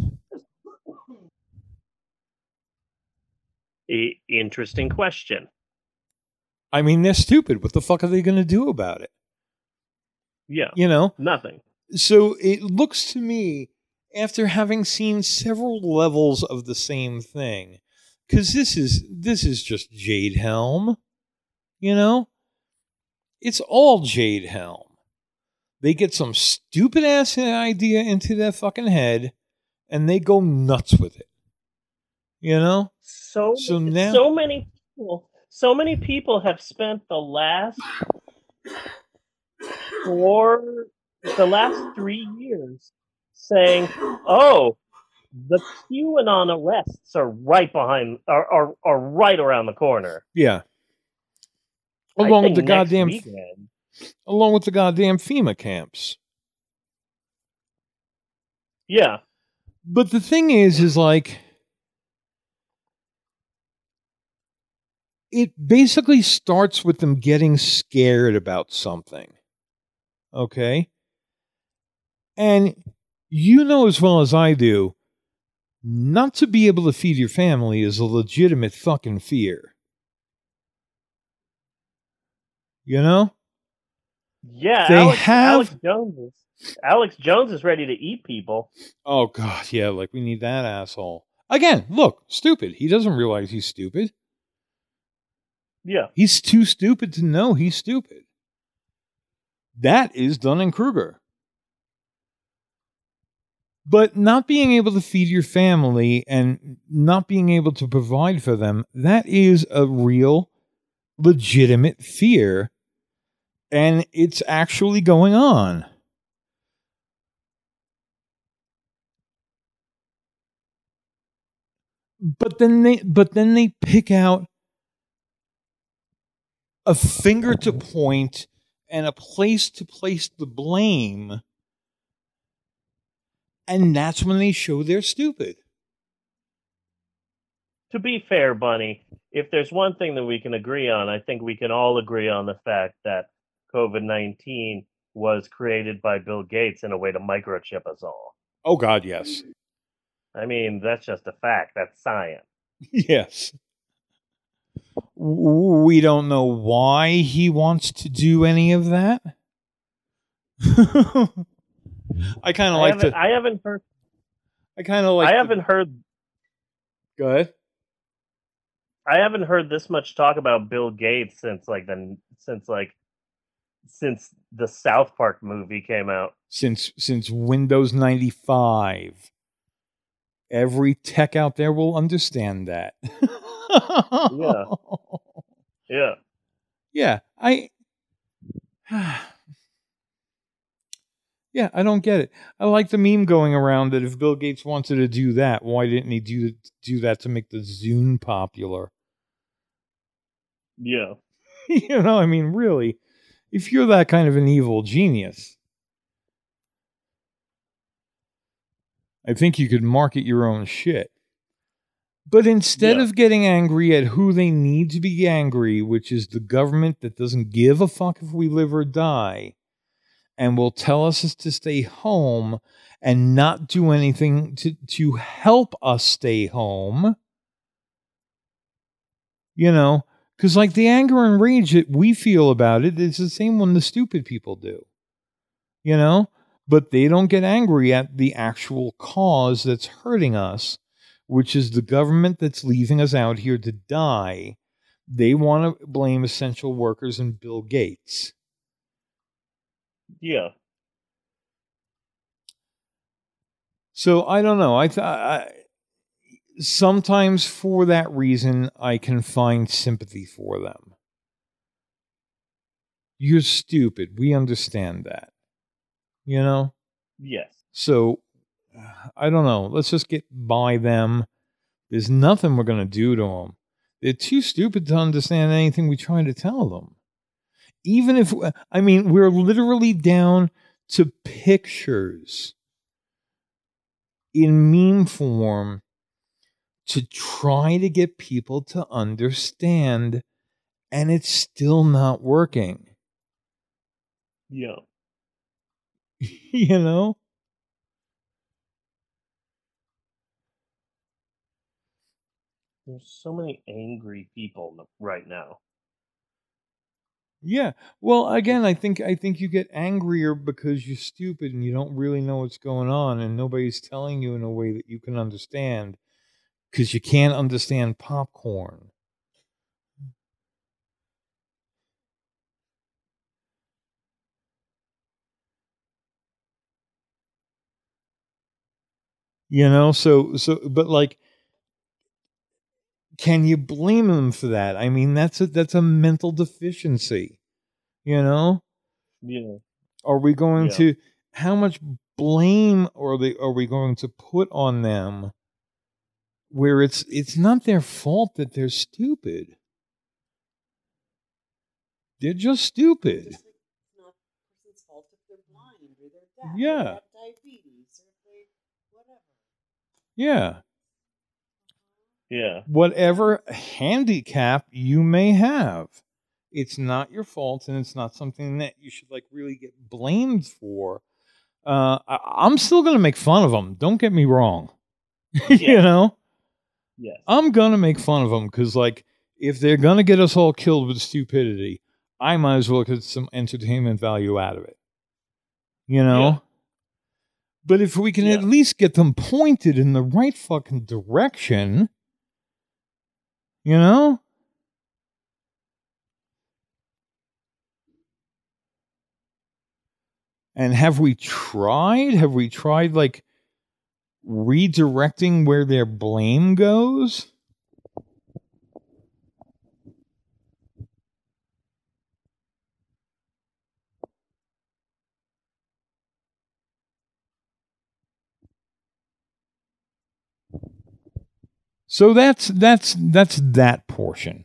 Interesting question. I mean, they're stupid. What the fuck are they going to do about it? Yeah. You know? Nothing. So it looks to me, after having seen several levels of the same thing, because this is this is just Jade Helm, you know, it's all Jade Helm. They get some stupid ass idea into their fucking head, and they go nuts with it. You know, So So now- so many people so many people have spent the last four the last three years saying, "Oh, the QAnon arrests are right behind are are, are right around the corner." yeah. Along with the goddamn, weekend. along with the goddamn FEMA camps. Yeah. But the thing is, is like, it basically starts with them getting scared about something. Okay? And you know as well as I do, not to be able to feed your family is a legitimate fucking fear. You know? Yeah, They Alex, have- Alex Jones is Alex Jones is ready to eat people. Oh, God. Yeah, like we need that asshole. Again, look, stupid. He doesn't realize he's stupid. Yeah. He's too stupid to know he's stupid. That is Dunning Kruger. But not being able to feed your family and not being able to provide for them, that is a real, legitimate fear. And it's actually going on. But then they but then they pick out a finger to point and a place to place the blame. And that's when they show they're stupid. To be fair, Bunny, if there's one thing that we can agree on, I think we can all agree on the fact that COVID 19 was created by Bill Gates in a way to microchip us all. Oh, God, yes. I mean, that's just a fact. That's science. Yes. We don't know why he wants to do any of that. I kind of like to. I haven't heard. I kind of like. I to- haven't heard. Go ahead. I haven't heard this much talk about Bill Gates since like the since like since the South Park movie came out. since since Windows 95. Every tech out there will understand that. Yeah. Yeah. Yeah, I Yeah, I don't get it. I like the meme going around that if Bill Gates wanted to do that, why didn't he do do that to make the Zune popular? Yeah. you know, I mean, really, if you're that kind of an evil genius, I think you could market your own shit. But instead Yeah. of getting angry at who they need to be angry, which is the government that doesn't give a fuck if we live or die, and will tell us to stay home and not do anything to, to help us stay home, you know, because like the anger and rage that we feel about it is the same one the stupid people do, you know, but they don't get angry at the actual cause that's hurting us, which is the government that's leaving us out here to die. They want to blame essential workers and Bill Gates. Yeah. So I don't know. I, th- I sometimes for that reason I can find sympathy for them. You're stupid. We understand that. You know? Yes. So I don't know. Let's just get by them. There's nothing we're going to do to them. They're too stupid to understand anything we try to tell them. Even if, I mean, we're literally down to pictures in meme form to try to get people to understand, and it's still not working. Yeah. you know? There's so many angry people right now. Yeah. Well, again, I think I think you get angrier because you're stupid and you don't really know what's going on and nobody's telling you in a way that you can understand cuz you can't understand popcorn. You know, so so but like can you blame them for that? I mean, that's a that's a mental deficiency. You know? Yeah. Are we going Yeah. to how much blame are they are we going to put on them where it's it's not their fault that they're stupid. They're just stupid. Just like it's not person's fault if they're blind or they're deaf. or Yeah. they have diabetes or they whatever. Yeah. Yeah. Whatever handicap you may have. It's not your fault and it's not something that you should like really get blamed for. Uh, I, I'm still going to make fun of them. Don't get me wrong. you know? Yes. I'm gonna make fun of them because, like, if they're gonna get us all killed with stupidity, I might as well get some entertainment value out of it. You know. Yeah. But if we can at least get them pointed in the right fucking direction, you know. And have we tried? Have we tried like redirecting where their blame goes? So that's that's that's that portion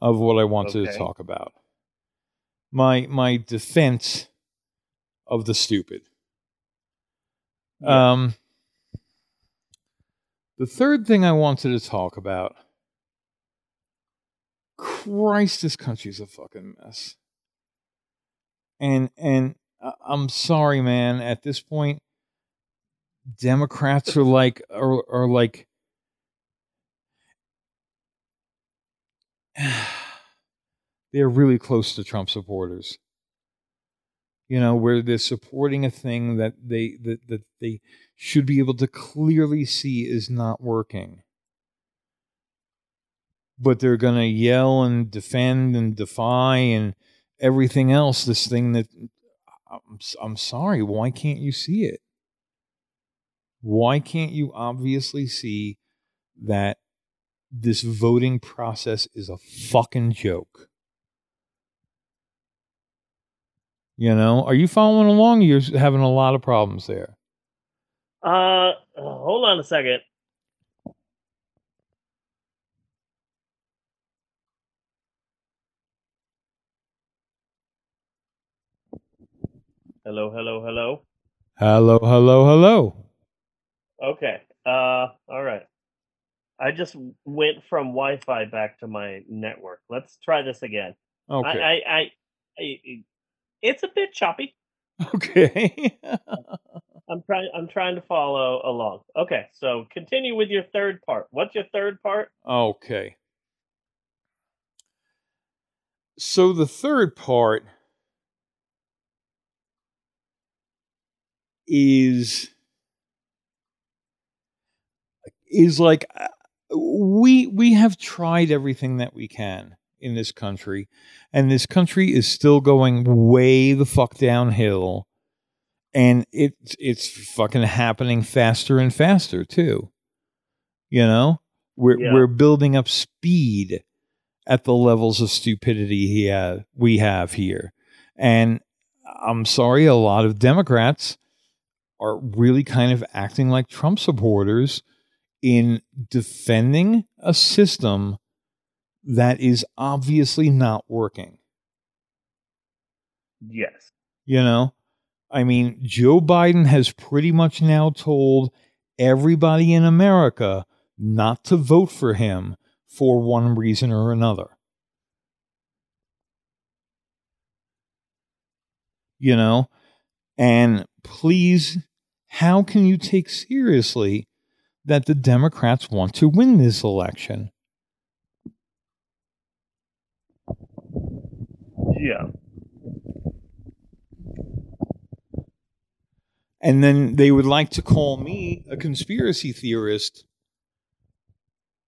of what I wanted to talk about. My my defense of the stupid. Yeah. Um, the third thing I wanted to talk about. Christ, this country's a fucking mess. And and I'm sorry, man. At this point, Democrats are like are are like. They're really close to Trump supporters you know where they're supporting a thing that they that, that they should be able to clearly see is not working but they're to yell and defend and defy and everything else. This thing that I'm, I'm sorry, why can't you see it? Why can't you obviously see that this voting process is a fucking joke? You know, are you following along? You're having a lot of problems there. Uh, hold on a second. Hello, hello, hello. Hello, hello, hello. Okay. Uh, all right. I just went from Wi-Fi back to my network. Let's try this again. Okay. I, I, I, I, it's a bit choppy. okay. I'm trying. I'm trying to follow along. Okay, so continue with your third part. What's your third part? okay. So the third part is is like uh, we we have tried everything that we can in this country and this country is still going way the fuck downhill and it's it's fucking happening faster and faster too. You know? We're Yeah. we're building up speed at the levels of stupidity he have, we have here. And i'm sorry a lot of democrats are really kind of acting like trump supporters in defending a system that is obviously not working Yes. you know, I mean, Joe Biden has pretty much now told everybody in America not to vote for him for one reason or another. You know, and please, how can you take seriously that the Democrats want to win this election? Yeah. and then they would like to call me a conspiracy theorist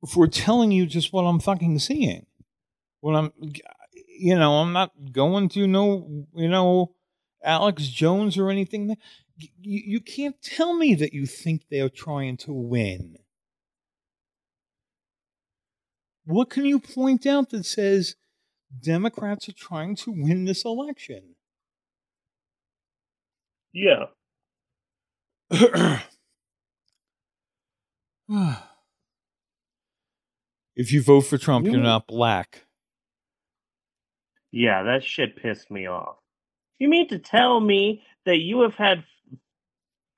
for telling you just what I'm fucking seeing. When I'm, you know, I'm not going to no, you know, Alex Jones or anything. You, you can't tell me that you think they are trying to win. What can you point out that says Democrats are trying to win this election? Yeah. if you vote for Trump, you're not black. Yeah, that shit pissed me off. You mean to tell me that you have had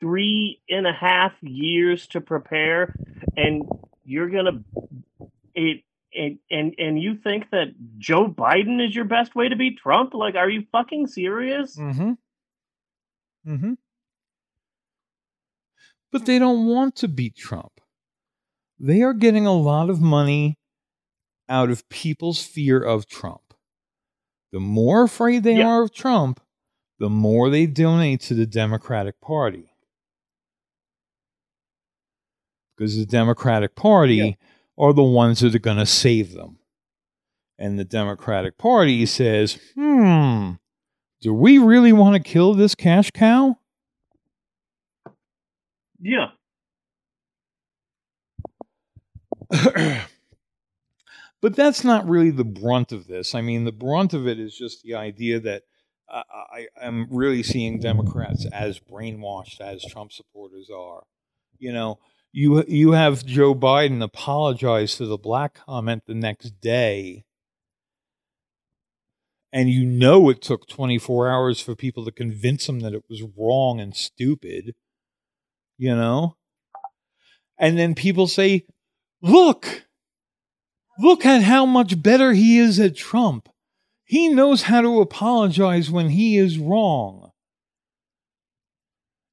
three and a half years to prepare and you're gonna it and and and you think that Joe Biden is your best way to beat Trump? Like, are you fucking serious? Mm-hmm. Mm-hmm. But they don't want to beat Trump. They are getting a lot of money out of people's fear of Trump. The more afraid they Yeah. are of Trump, the more they donate to the Democratic Party. Because the Democratic Party Yeah. are the ones that are going to save them. And the Democratic Party says, hmm, do we really want to kill this cash cow? Yeah. but that's not really the brunt of this. I mean, the brunt of it is just the idea that I, I am really seeing Democrats as brainwashed as Trump supporters are. You know, you you have Joe Biden apologize to the black comment the next day, and you know it took 24 hours for people to convince him that it was wrong and stupid. You know, and then people say, "Look." Look at how much better he is at Trump. He knows how to apologize when he is wrong.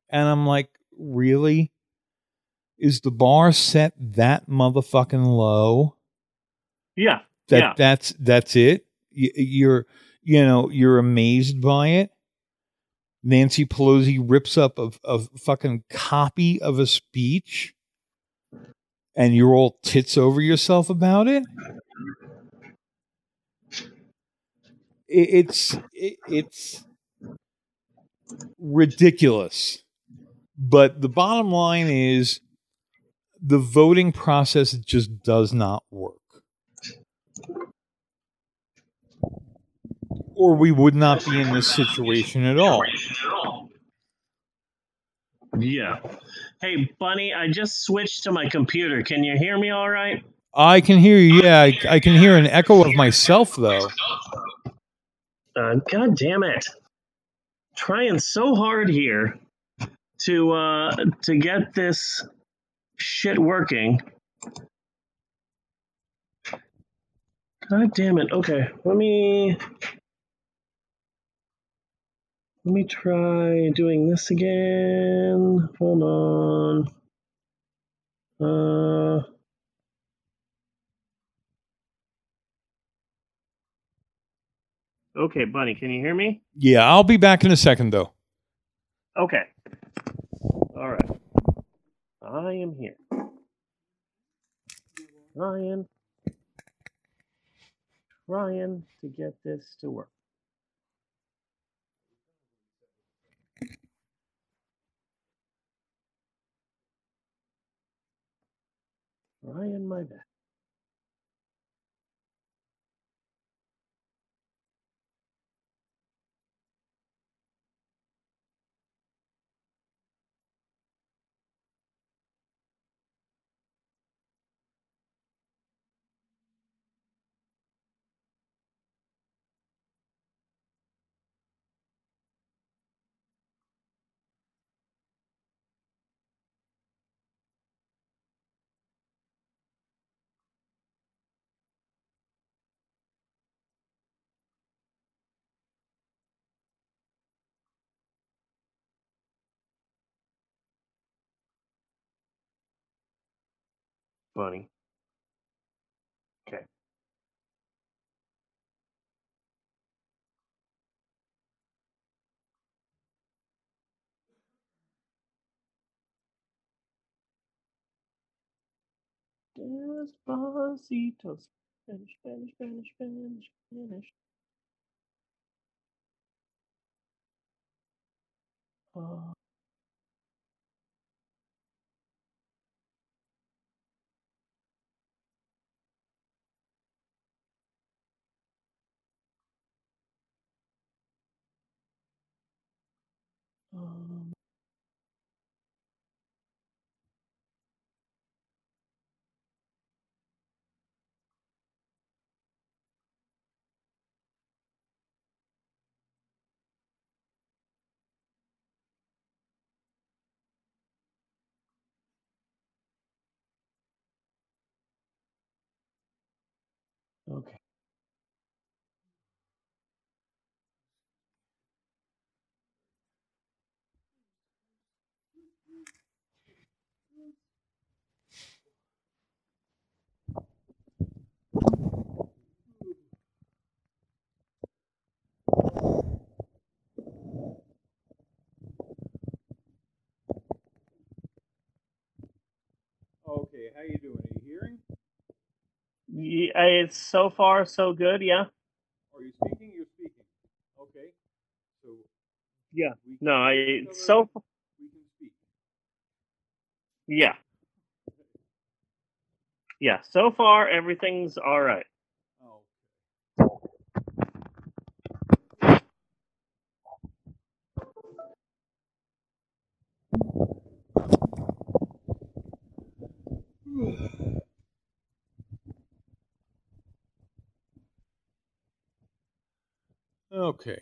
And I'm like, really? Is the bar set that motherfucking low? Yeah. That Yeah. that's that's it? You're you know, you're amazed by it? Nancy Pelosi rips up a, a fucking copy of a speech and you're all tits over yourself about it? It, it's it, it's ridiculous. But the bottom line is the voting process just does not work. Or we would not be in this situation at all. Yeah. Hey, Bunny, I just switched to my computer. Can you hear me all right? I can hear you. Yeah, I, I can hear an echo of myself, though. Uh, God damn it. Trying so hard here to uh to get this shit working. God damn it. Okay, let me let me try doing this again. Hold on. Uh Okay, Bunny, can you hear me? Yeah, I'll be back in a second, though. Okay. All right. I am here. Trying, trying to get this to work. Trying my best. Bunny. Okay. Despacito. Spanish, Spanish, Spanish, Spanish, Spanish. Uh, um, okay. Okay, how you doing? Are you hearing? Yeah, uh, it's so far so good, yeah. Are you speaking? You're speaking. Okay. So Yeah. No, I so we can speak. Yeah. Yeah, so far everything's all right. Okay.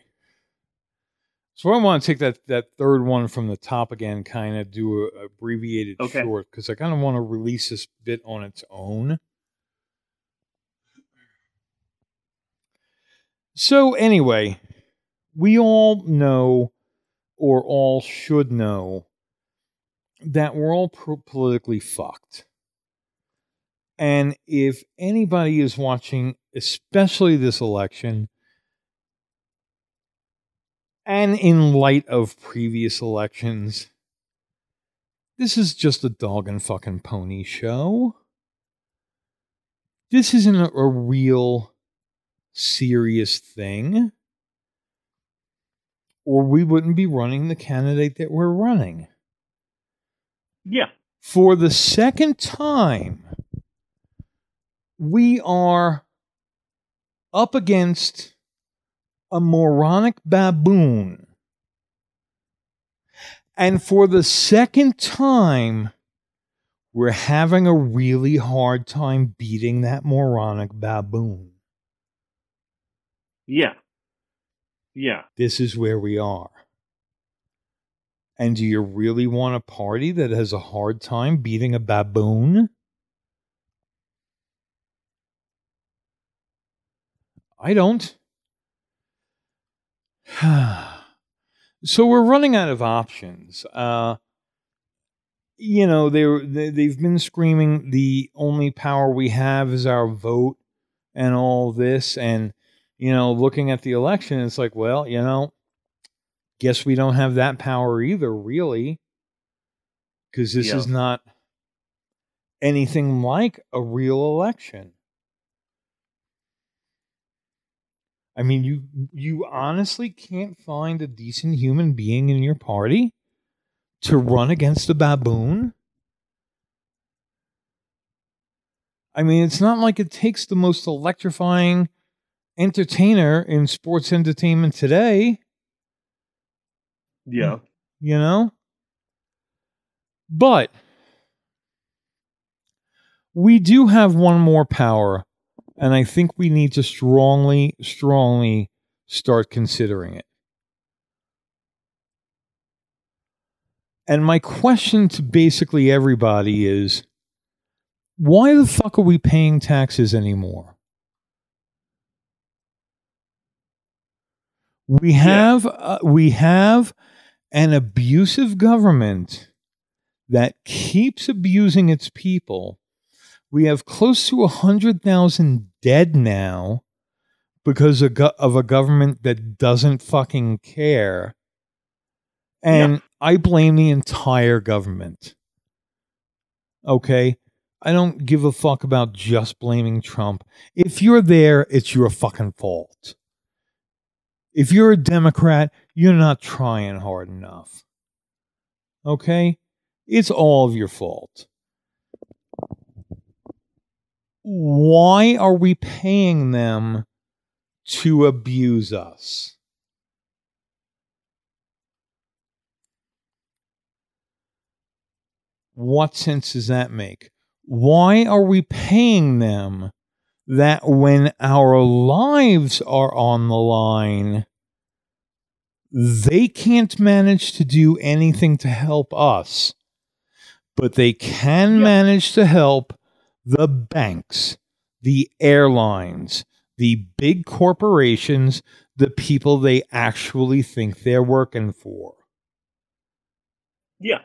So I want to take that that third one from the top again, kind of do a abbreviated Okay. short because I kind of want to release this bit on its own. So anyway, we all know, or all should know, that we're all pro- politically fucked. And if anybody is watching, especially this election, and in light of previous elections, this is just a dog and fucking pony show. this isn't a, a real serious thing, or we wouldn't be running the candidate that we're running. Yeah. For the second time, we are up against a moronic baboon. And for the second time, we're having a really hard time beating that moronic baboon. Yeah. Yeah. This is where we are. And do you really want a party that has a hard time beating a baboon? I don't. so we're running out of options. Uh, you know, they, they they've been screaming the only power we have is our vote and all this, and you know, looking at the election, it's like, well, you know, guess we don't have that power either, really, because this Yeah. is not anything like a real election. I mean, you you honestly can't find a decent human being in your party to run against a baboon. I mean, it's not like it takes the most electrifying entertainer in sports entertainment today, Yeah. you know? But we do have one more power, and I think we need to strongly, strongly start considering it. And my question to basically everybody is why the fuck are we paying taxes anymore? We have uh, we have an abusive government that keeps abusing its people. We have close to a hundred thousand dead now because of, go- of a government that doesn't fucking care. And I blame the entire government. Okay? I don't give a fuck about just blaming Trump. If you're there, it's your fucking fault. If you're a Democrat, you're not trying hard enough. Okay? It's all of your fault. Why are we paying them to abuse us? What sense does that make? Why are we paying them that when our lives are on the line, they can't manage to do anything to help us, but they can Yep. manage to help the banks, the airlines, the big corporations, the people they actually think they're working for. Yeah.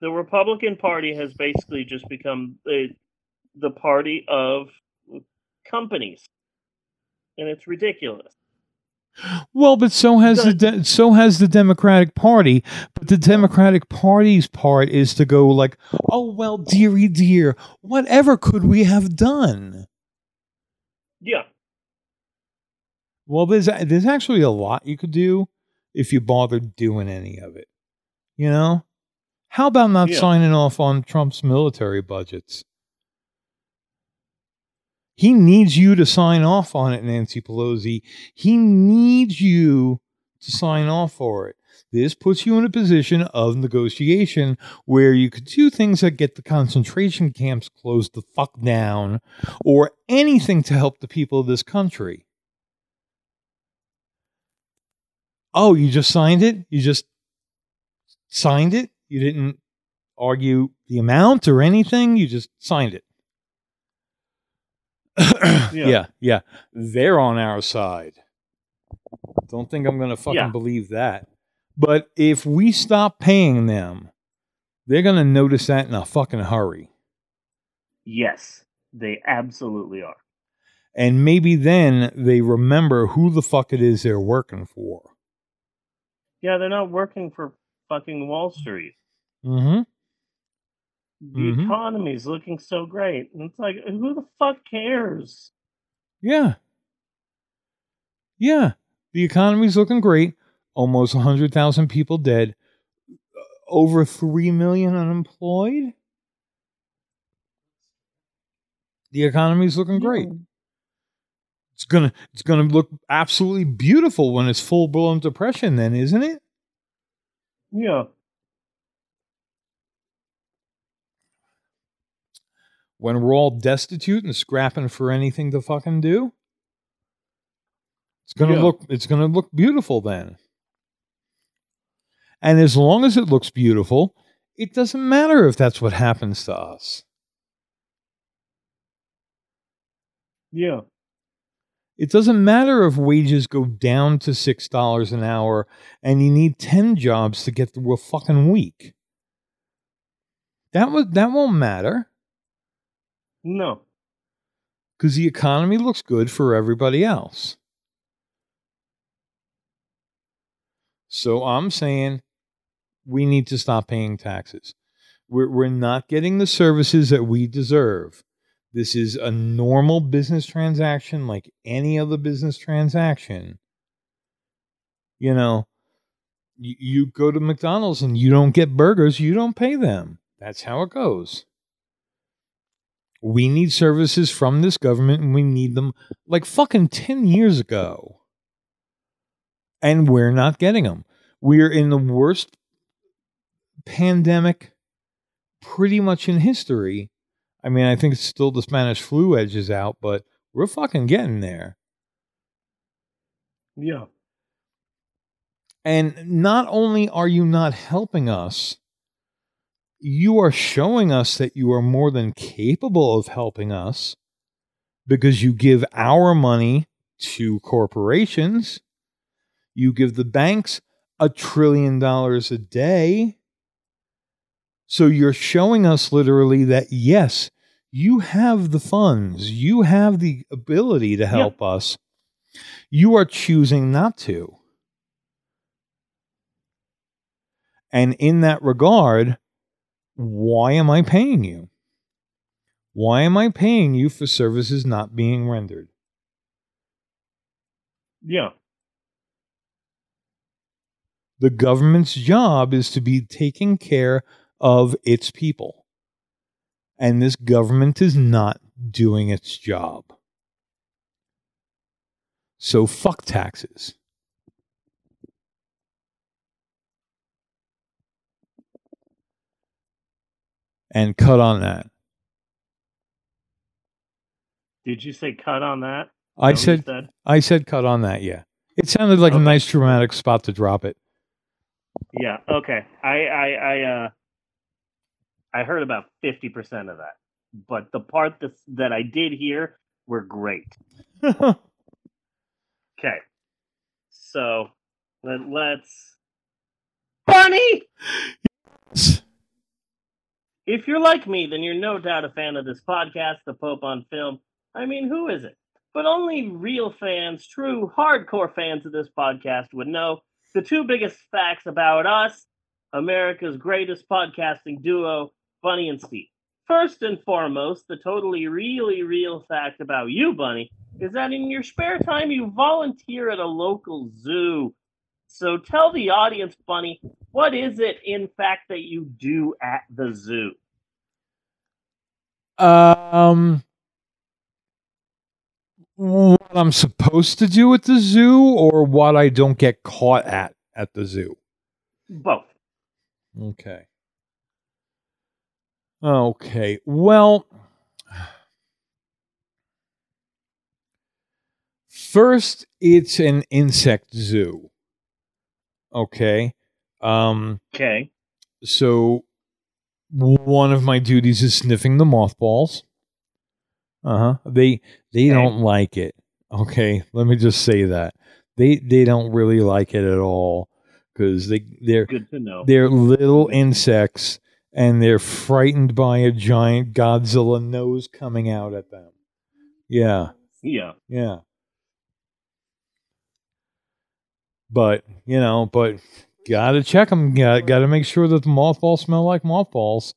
The Republican Party has basically just become the the party of companies. And it's ridiculous. Well, but so has the de- so has the Democratic Party. But the Democratic Party's part is to go like, "Oh well, dearie dear, whatever could we have done?" Yeah. Well, there's there's actually a lot you could do if you bothered doing any of it. You know, how about not Yeah. signing off on Trump's military budgets? He needs you to sign off on it, Nancy Pelosi. He needs you to sign off for it. This puts you in a position of negotiation where you could do things that get the concentration camps closed the fuck down or anything to help the people of this country. Oh, you just signed it? You just signed it? You didn't argue the amount or anything? You just signed it. yeah. yeah, They're on our side. Don't think I'm going to fucking Yeah. believe that. But if we stop paying them, they're going to notice that in a fucking hurry. Yes. They absolutely are. And maybe then they remember who the fuck it is they're working for. Yeah, they're not working for fucking Wall Street. Mm-hmm. The Mhm. economy's looking so great. And it's like, who the fuck cares? Yeah. Yeah. The economy's looking great. Almost 100,000 people dead. Uh, Over 3 million unemployed. The economy's looking great. Yeah. It's going to it's to look absolutely beautiful when it's full-blown depression then, isn't it? Yeah. When we're all destitute and scrapping for anything to fucking do. It's going to Yeah. look it's to look beautiful then. And as long as it looks beautiful, it doesn't matter if that's what happens to us. Yeah. It doesn't matter if wages go down to $6 an hour and you need 10 jobs to get through a fucking week. That would that won't matter No. cuz the economy looks good for everybody else. So I'm saying we need to stop paying taxes. We're, we're not getting the services that we deserve. This is a normal business transaction like any other business transaction. You know, you, you go to McDonald's and you don't get burgers, you don't pay them. That's how it goes. We need services from this government and we need them like fucking 10 years ago. And we're not getting them. We're in the worst pandemic pretty much in history. I mean, I think it's still the Spanish flu edges out, but we're fucking getting there. Yeah. And not only are you not helping us, you are showing us that you are more than capable of helping us because you give our money to corporations. You give the banks a trillion dollars a day. So you're showing us literally that, yes, you have the funds, you have the ability to help us. You are choosing not to. And in that regard, why am I paying you? Why am I paying you for services not being rendered? Yeah. The government's job is to be taking care of its people. And this government is not doing its job. So fuck taxes. And cut on that. Did you say cut on that? I what said I said cut on that, yeah. It sounded like a nice dramatic spot to drop it. Yeah. Okay. I I I uh I heard about fifty percent of that, but the part that that I did hear were great. Okay. So let, let's Bunny. If you're like me, then you're no doubt a fan of this podcast, The Pope on Film. I mean, who is it? But only real fans, true hardcore fans of this podcast would know the two biggest facts about us, America's greatest podcasting duo, Bunny and Steve. First and foremost, the totally, really real fact about you, Bunny, is that in your spare time you volunteer at a local zoo. So tell the audience, Bunny, what is it, in fact, that you do at the zoo? Um, what I'm supposed to do at the zoo, or what I don't get caught at at the zoo. Both. Okay. Okay. Well, first, it's an insect zoo. Okay. Um. Okay. so one of my duties is sniffing the mothballs. Uh huh. They they don't like it. Okay, let me just say that they they don't really like it at all because they they're Good to know. they're little insects and they're frightened by a giant Godzilla nose coming out at them. Yeah, Yeah. yeah. But you know, but gotta check them. Got gotta make sure that the mothballs smell like mothballs.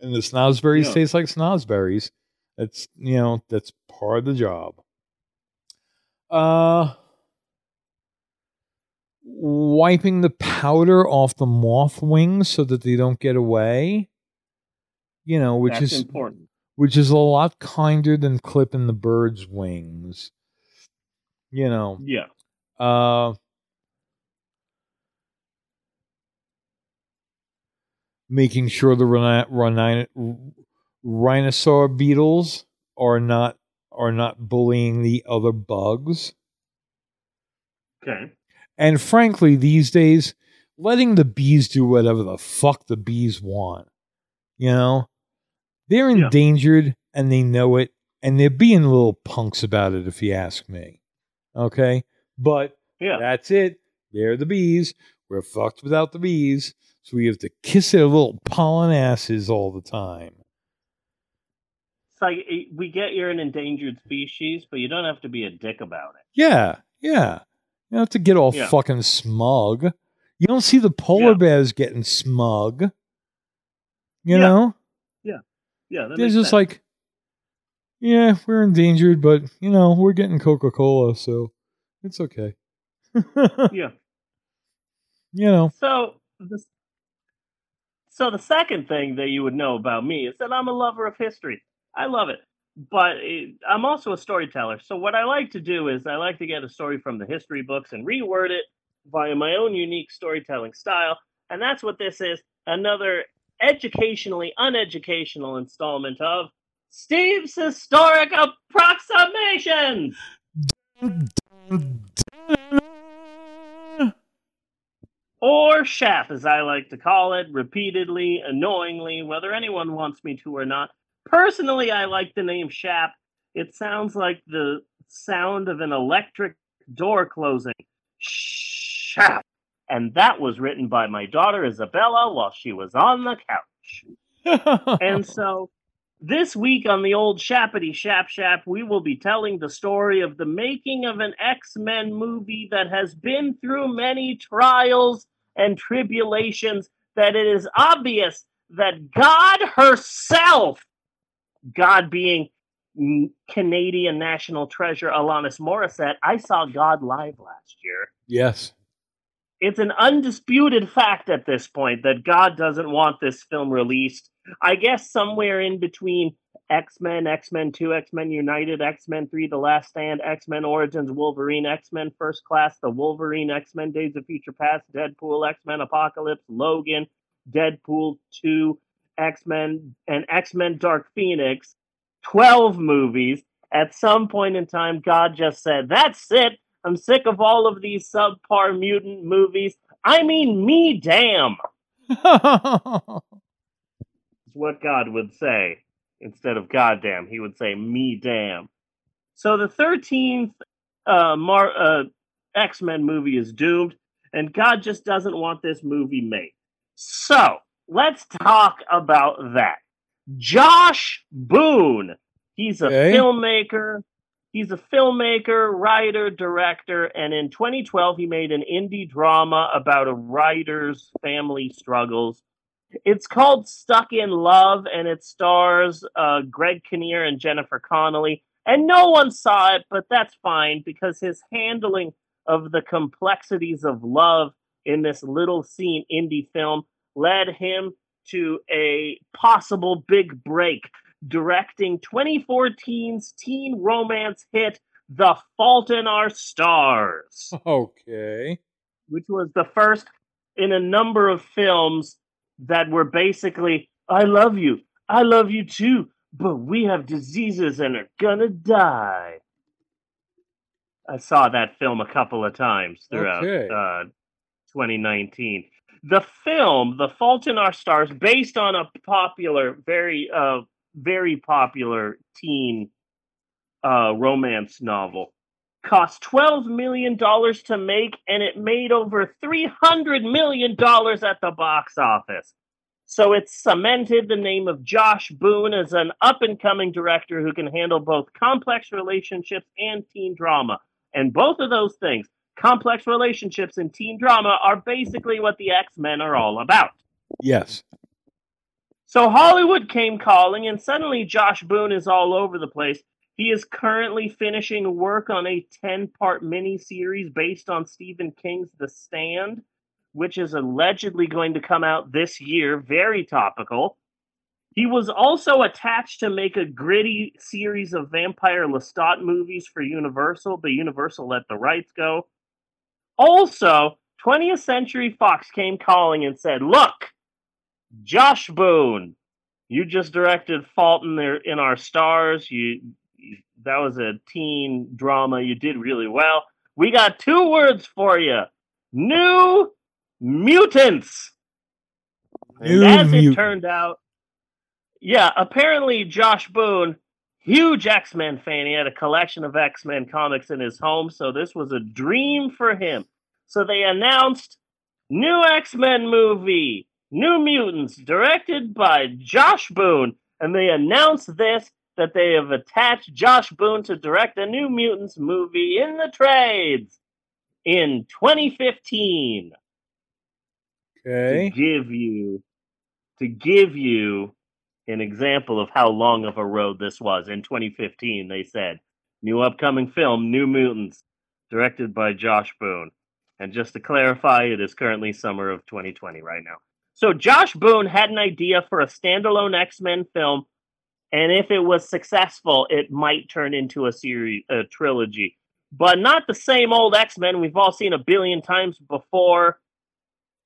and the snozberries Yeah. taste like snozberries. That's you know that's part of the job. Uh, wiping the powder off the moth wings so that they don't get away. You know, which That's is important. which is a lot kinder than clipping the bird's wings. You know, Yeah. uh, making sure the rhino- rhino- rhinosaur beetles are not are not bullying the other bugs. Okay. And frankly, these days, letting the bees do whatever the fuck the bees want. You know, they're Yeah. endangered and they know it, and they're being little punks about it, if you ask me. Okay, but Yeah. that's it. They're the bees. We're fucked without the bees, so we have to kiss their little pollen asses all the time. It's like eh, we get you're an endangered species, but you don't have to be a dick about it. Yeah, yeah. You don't have to get all Yeah. fucking smug. You don't see the polar Yeah. bears getting smug. You Yeah. know? Yeah, Yeah. They're just sense. like, yeah, we're endangered, but, you know, we're getting Coca Cola, so it's okay. yeah. you know, So the so the second thing that you would know about me is that I'm a lover of history. I love it, but it, I'm also a storyteller. So what I like to do is I like to get a story from the history books and reword it via my own unique storytelling style, and that's what this is. Another educationally uneducational installment of Steve's historic approximations. Or Shaft, as I like to call it, repeatedly, annoyingly, whether anyone wants me to or not. Personally, I like the name Shaft. It sounds like the sound of an electric door closing. Shaft. And that was written by my daughter Isabella while she was on the couch. And so this week on the old Shappity Shap Shap, we will be telling the story of the making of an X Men movie that has been through many trials and tribulations, that it is obvious that God herself, God being Canadian national treasure Alanis Morissette, I saw God live last year yes. it's an undisputed fact at this point that God doesn't want this film released. I guess somewhere in between X Men, X Men 2, X Men United, X Men 3, The Last Stand, X Men Origins, Wolverine, X Men First Class, The Wolverine, X Men Days of Future Past, Deadpool, X Men Apocalypse, Logan, Deadpool 2, X Men, and X Men Dark Phoenix. 12 movies. At some point in time, God just said, That's it. I'm sick of all of these subpar mutant movies. I mean, me damn, is what God would say. Instead of goddamn, he would say me damn. So the 13th uh, Mar- uh, X Men movie is doomed, and God just doesn't want this movie made. So let's talk about that. Josh Boone. He's a Okay. filmmaker. He's a filmmaker, writer, director, and in 2012 he made an indie drama about a writer's family struggles. It's called Stuck in Love, and it stars uh, Greg Kinnear and Jennifer Connelly. And no one saw it, but that's fine because his handling of the complexities of love in this little scene indie film led him to a possible big break, directing 2014's teen romance hit The Fault in Our Stars okay. which was the first in a number of films that were basically, I love you, I love you too, but we have diseases and are gonna die. I saw that film a couple of times throughout Okay. uh, 2019. The film, The Fault in Our Stars, based on a popular, very, uh, very popular teen uh, romance novel, cost $12 million to make, and it made over $300 million at the box office. So it cemented the name of Josh Boone as an up and coming director who can handle both complex relationships and teen drama. And both of those things, complex relationships and teen drama, are basically what the X Men are all about. Yes. So Hollywood came calling, and suddenly Josh Boone is all over the place. He is currently finishing work on a 10 part miniseries based on Stephen King's The Stand, which is allegedly going to come out this year. Very topical. He was also attached to make a gritty series of vampire Lestat movies for Universal, but Universal let the rights go. Also, 20th Century Fox came calling and said, Look, Josh Boone, you just directed Fault in, there, in Our Stars. You that was a teen drama. You did really well. We got two words for you: New Mutants. New and as Mut- it turned out, yeah, apparently Josh Boone, huge X Men fan, he had a collection of X Men comics in his home, so this was a dream for him. So they announced new X Men movie, New Mutants, directed by Josh Boone, and they announced this that they have attached Josh Boone to direct a New Mutants movie in the trades in 2015 Okay. to give you to give you an example of how long of a road this was. In 2015, they said new upcoming film, New Mutants, directed by Josh Boone. And just to clarify, it is currently summer of 2020 right now. So Josh Boone had an idea for a standalone X-Men film, and if it was successful, it might turn into a series, a trilogy. But not the same old X-Men we've all seen a billion times before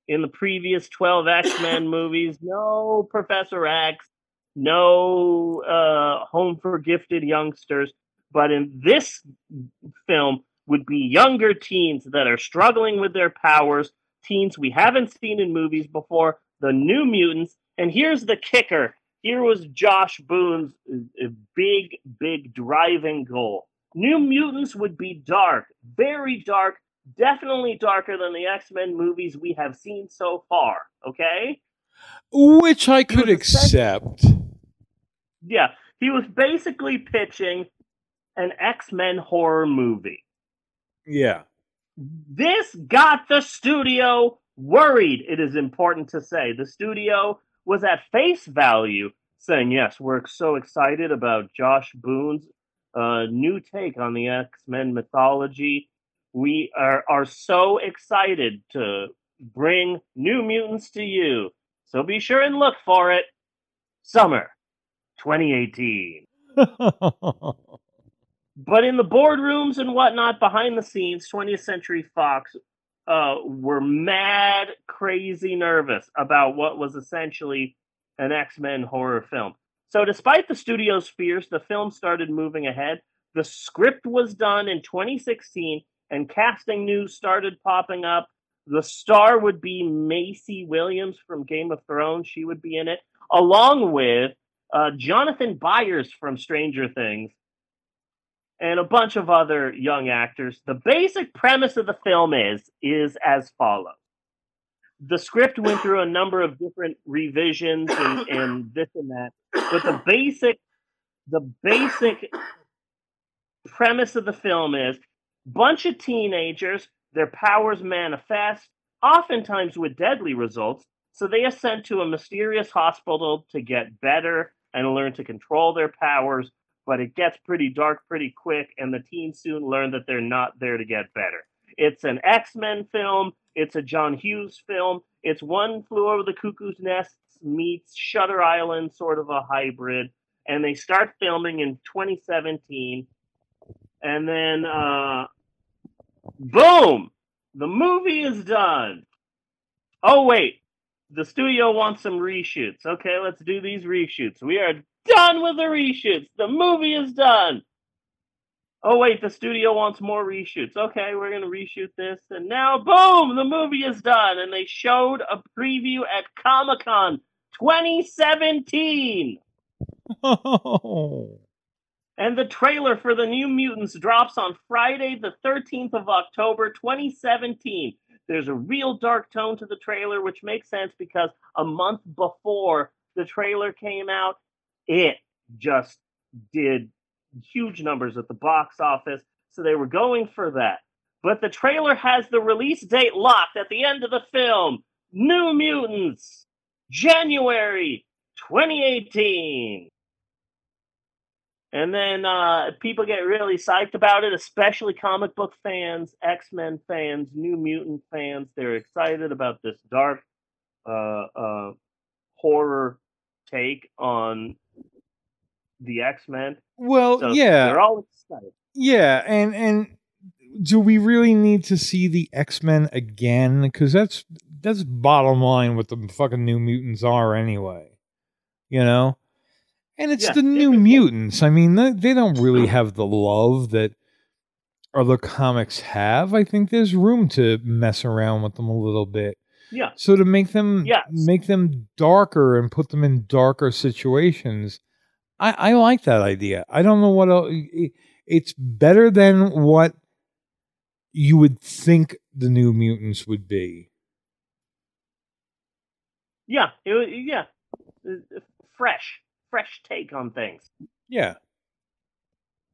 in the previous 12 X-Men movies. No Professor X, no uh, Home for Gifted Youngsters, but in this film would be younger teens that are struggling with their powers, teens we haven't seen in movies before, the New Mutants. And here's the kicker. Here was Josh Boone's uh, big, big driving goal. New Mutants would be dark, very dark, definitely darker than the X Men movies we have seen so far. Okay? Which I could accept. Yeah, he was basically pitching an X Men horror movie. Yeah. This got the studio worried, it is important to say. The studio was at face value saying, Yes, we're so excited about Josh Boone's uh, new take on the X Men mythology. We are, are so excited to bring New Mutants to you. So be sure and look for it. Summer 2018. But in the boardrooms and whatnot behind the scenes, 20th Century Fox uh, were mad, crazy nervous about what was essentially an X Men horror film. So, despite the studio's fears, the film started moving ahead. The script was done in 2016, and casting news started popping up. The star would be Maisie Williams from Game of Thrones. She would be in it, along with uh, Jonathan Byers from Stranger Things and a bunch of other young actors. The basic premise of the film is is as follows. The script went through a number of different revisions and, and this and that, but the basic the basic premise of the film is bunch of teenagers, their powers manifest, oftentimes with deadly results, so they are sent to a mysterious hospital to get better and learn to control their powers but it gets pretty dark pretty quick, and the teens soon learn that they're not there to get better. It's an X Men film, it's a John Hughes film, it's One Flew Over the Cuckoo's Nest meets Shutter Island, sort of a hybrid, and they start filming in 2017, and then, uh, boom, the movie is done. Oh, wait, the studio wants some reshoots. Okay, let's do these reshoots. We are done with the reshoots. The movie is done. Oh wait, the studio wants more reshoots. Okay, we're gonna reshoot this, and now boom, the movie is done. And they showed a preview at Comic Con 2017. Oh. And the trailer for the New Mutants drops on Friday, the 13th of October, 2017. There's a real dark tone to the trailer, which makes sense because a month before the trailer came out, it just did huge numbers at the box office. So they were going for that. But the trailer has the release date locked at the end of the film New Mutants, January 2018. And then uh, people get really psyched about it, especially comic book fans, X Men fans, New Mutant fans. They're excited about this dark uh, uh, horror take on the X Men. Well, So yeah, they're all excited. yeah, and and do we really need to see the X Men again? Because that's that's bottom line what the fucking New Mutants are anyway. You know, and it's Yeah, the New Mutants. I mean, they, they don't really have the love that other comics have. I think there's room to mess around with them a little bit. Yeah, So to make them Yes. make them darker and put them in darker situations, I, I like that idea. I don't know what else. It's better than what you would think the New Mutants would be. yeah, it, yeah. Uh, Fresh, fresh take on things. Yeah.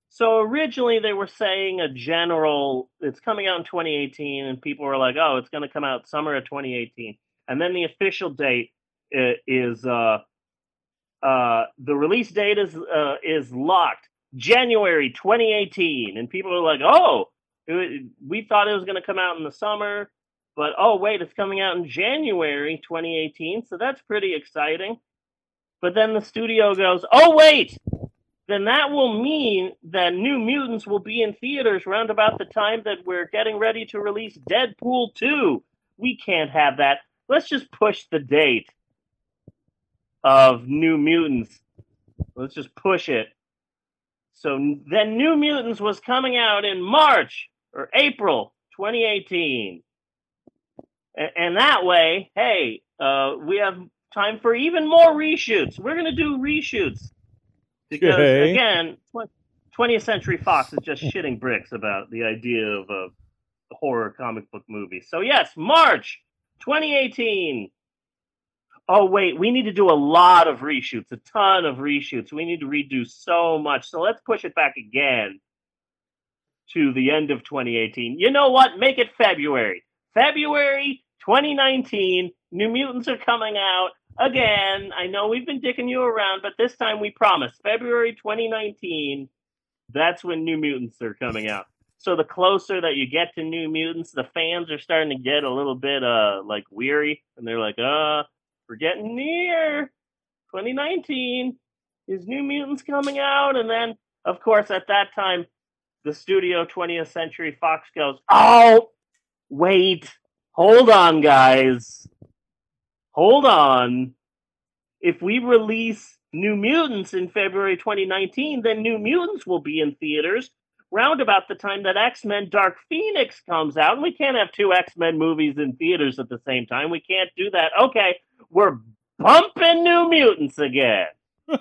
So originally they were saying a general, it's coming out in 2018, and people were like, "Oh, it's going to come out summer of 2018." And then the official date is uh, uh, the release date is uh, is locked January 2018, and people are like, "Oh, it- we thought it was going to come out in the summer, but oh wait, it's coming out in January 2018, so that's pretty exciting." But then the studio goes, "Oh wait." then that will mean that New Mutants will be in theaters around about the time that we're getting ready to release Deadpool 2. We can't have that. Let's just push the date of New Mutants. Let's just push it. So then New Mutants was coming out in March or April 2018. A- And that way, hey, uh, we have time for even more reshoots. We're going to do reshoots because again, 20th Century Fox is just shitting bricks about the idea of a horror comic book movie. So yes, March 2018. Oh wait, we need to do a lot of reshoots, a ton of reshoots. We need to redo so much. So let's push it back again to the end of 2018. You know what? Make it February. February 2019. New Mutants are coming out again. I know we've been dicking you around, but this time we promise. February 2019. That's when New Mutants are coming out. So the closer that you get to New Mutants, the fans are starting to get a little bit uh like weary, and they're like, uh, we're getting near 2019. Is New Mutants coming out? And then, of course, at that time, the studio 20th Century Fox goes, oh, wait, hold on, guys, hold on. If we release New Mutants in February 2019, then New Mutants will be in theaters round about the time that X Men Dark Phoenix comes out. And we can't have two X Men movies in theaters at the same time. We can't do that. Okay, we're bumping New Mutants again.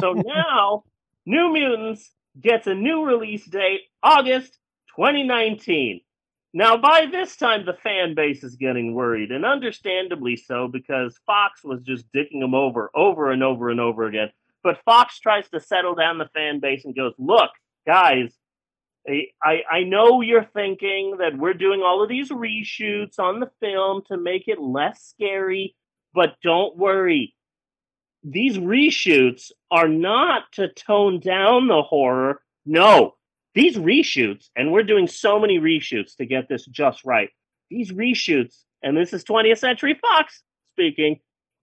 So now, New Mutants gets a new release date, August 2019. Now, by this time, the fan base is getting worried, and understandably so, because Fox was just dicking them over, over and over and over again. But Fox tries to settle down the fan base and goes, Look, guys, I, I know you're thinking that we're doing all of these reshoots on the film to make it less scary, but don't worry. These reshoots are not to tone down the horror. No, these reshoots, and we're doing so many reshoots to get this just right. These reshoots, and this is 20th Century Fox speaking,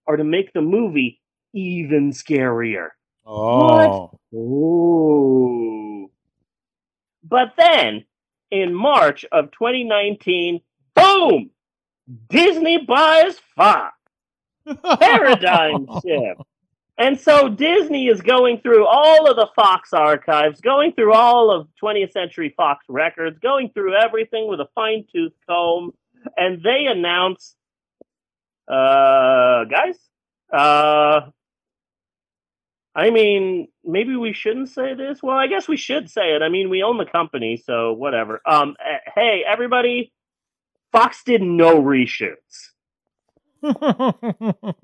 are to make the movie even scarier. oh. Ooh. But then, in March of 2019, boom! Disney buys Fox. Paradigm shift. And so Disney is going through all of the Fox archives, going through all of 20th Century Fox records, going through everything with a fine tooth comb, and they announce, uh, guys, uh, I mean, maybe we shouldn't say this. Well, I guess we should say it. I mean, we own the company, so whatever. Um, eh, hey, everybody, Fox did no reshoots.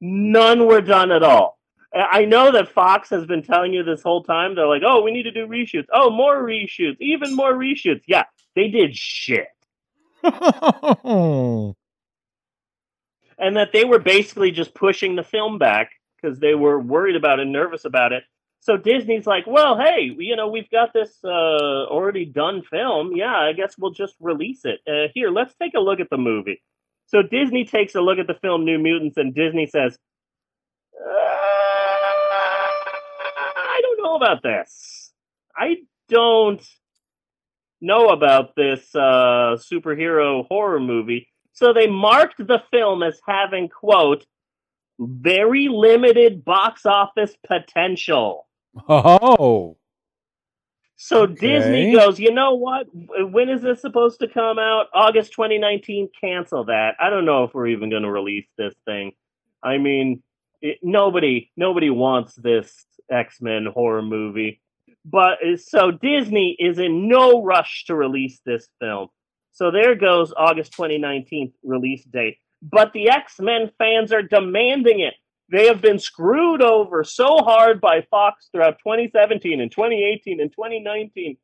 None were done at all. I I know that Fox has been telling you this whole time. They're like, oh, we need to do reshoots. Oh, more reshoots. Even more reshoots. Yeah, they did shit. And that they were basically just pushing the film back because they were worried about it, nervous about it. So Disney's like, well, hey, you know, we've got this uh, already done film. Yeah, I guess we'll just release it. Uh, here, let's take a look at the movie. So Disney takes a look at the film New Mutants, and Disney says, uh, I don't know about this. I don't know about this uh, superhero horror movie. So they marked the film as having, quote, very limited box office potential. Oh. So Okay. Disney goes, you know what? When is this supposed to come out? August 2019. Cancel that. I don't know if we're even going to release this thing. I mean, it, nobody, nobody wants this X Men horror movie. But uh, so Disney is in no rush to release this film. So there goes August 2019 release date. But the X Men fans are demanding it. They have been screwed over so hard by Fox throughout 2017 and 2018 and 2019.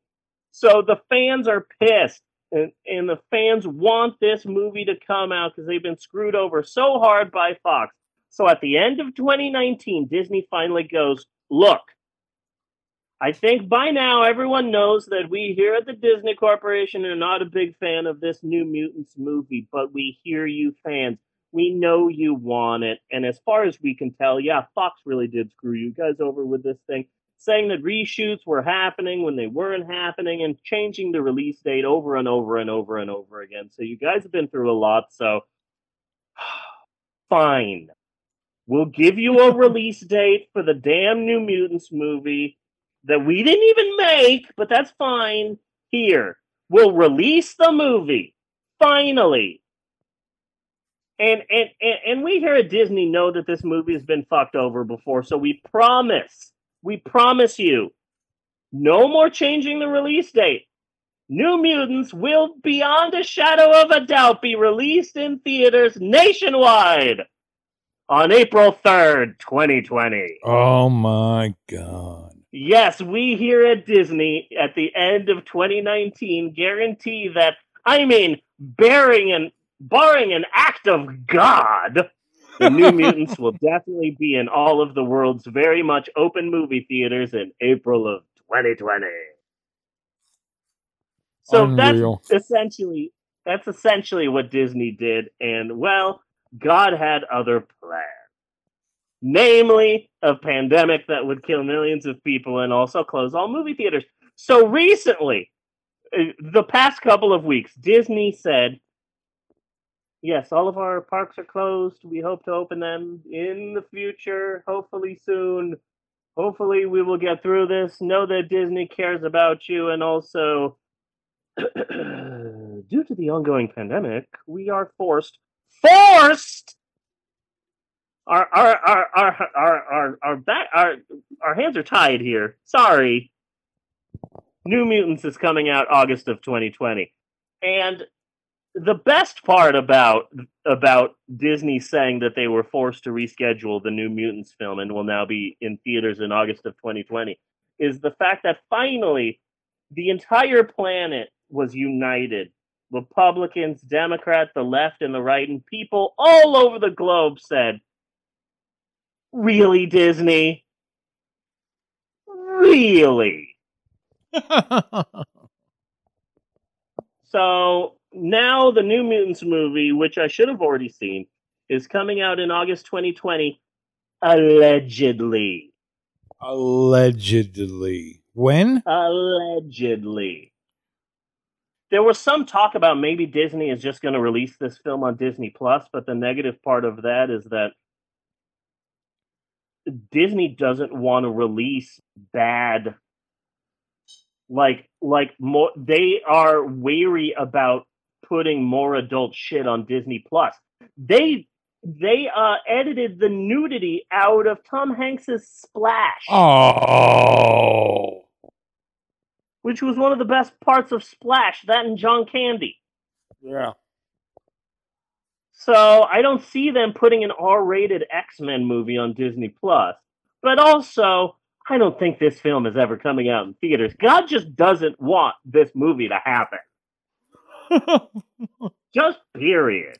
So the fans are pissed. And, and the fans want this movie to come out because they've been screwed over so hard by Fox. So at the end of 2019, Disney finally goes, Look, I think by now everyone knows that we here at the Disney Corporation are not a big fan of this New Mutants movie, but we hear you fans. We know you want it. And as far as we can tell, yeah, Fox really did screw you guys over with this thing, saying that reshoots were happening when they weren't happening and changing the release date over and over and over and over again. So you guys have been through a lot. So fine. We'll give you a release date for the damn New Mutants movie that we didn't even make, but that's fine. Here, we'll release the movie finally. And, and and and we here at Disney know that this movie has been fucked over before, so we promise, we promise you, no more changing the release date. New Mutants will, beyond a shadow of a doubt, be released in theaters nationwide on April 3rd, 2020. Oh my god. Yes, we here at Disney at the end of 2019 guarantee that, I mean, bearing an, barring an act of God, the New Mutants will definitely be in all of the world's very much open movie theaters in April of 2020. So Unreal. that's essentially that's essentially what Disney did, and well, God had other plans namely a pandemic that would kill millions of people and also close all movie theaters. So recently, uh, the past couple of weeks, Disney said, yes, all of our parks are closed. We hope to open them in the future, hopefully soon. Hopefully, we will get through this. Know that Disney cares about you, and also, due to the ongoing pandemic, we are forced, forced our our our our our our back our our hands are tied here. Sorry. New Mutants is coming out August of 2020. And the best part about about Disney saying that they were forced to reschedule the New Mutants film and will now be in theaters in August of 2020 is the fact that finally the entire planet was united. Republicans, Democrats, the left and the right, and people all over the globe said, Really, Disney? Really? So now the New Mutants movie, which I should have already seen, is coming out in August 2020, allegedly. Allegedly. When? Allegedly. There was some talk about maybe Disney is just going to release this film on Disney Plus, but the negative part of that is that Disney doesn't want to release bad like like more they are wary about putting more adult shit on Disney Plus. They they uh edited the nudity out of Tom Hanks's Splash, Oh. which was one of the best parts of Splash, that and John Candy. Yeah. So I don't see them putting an R-rated X-Men movie on Disney Plus. But also, I don't think this film is ever coming out in theaters. God just doesn't want this movie to happen. Just period.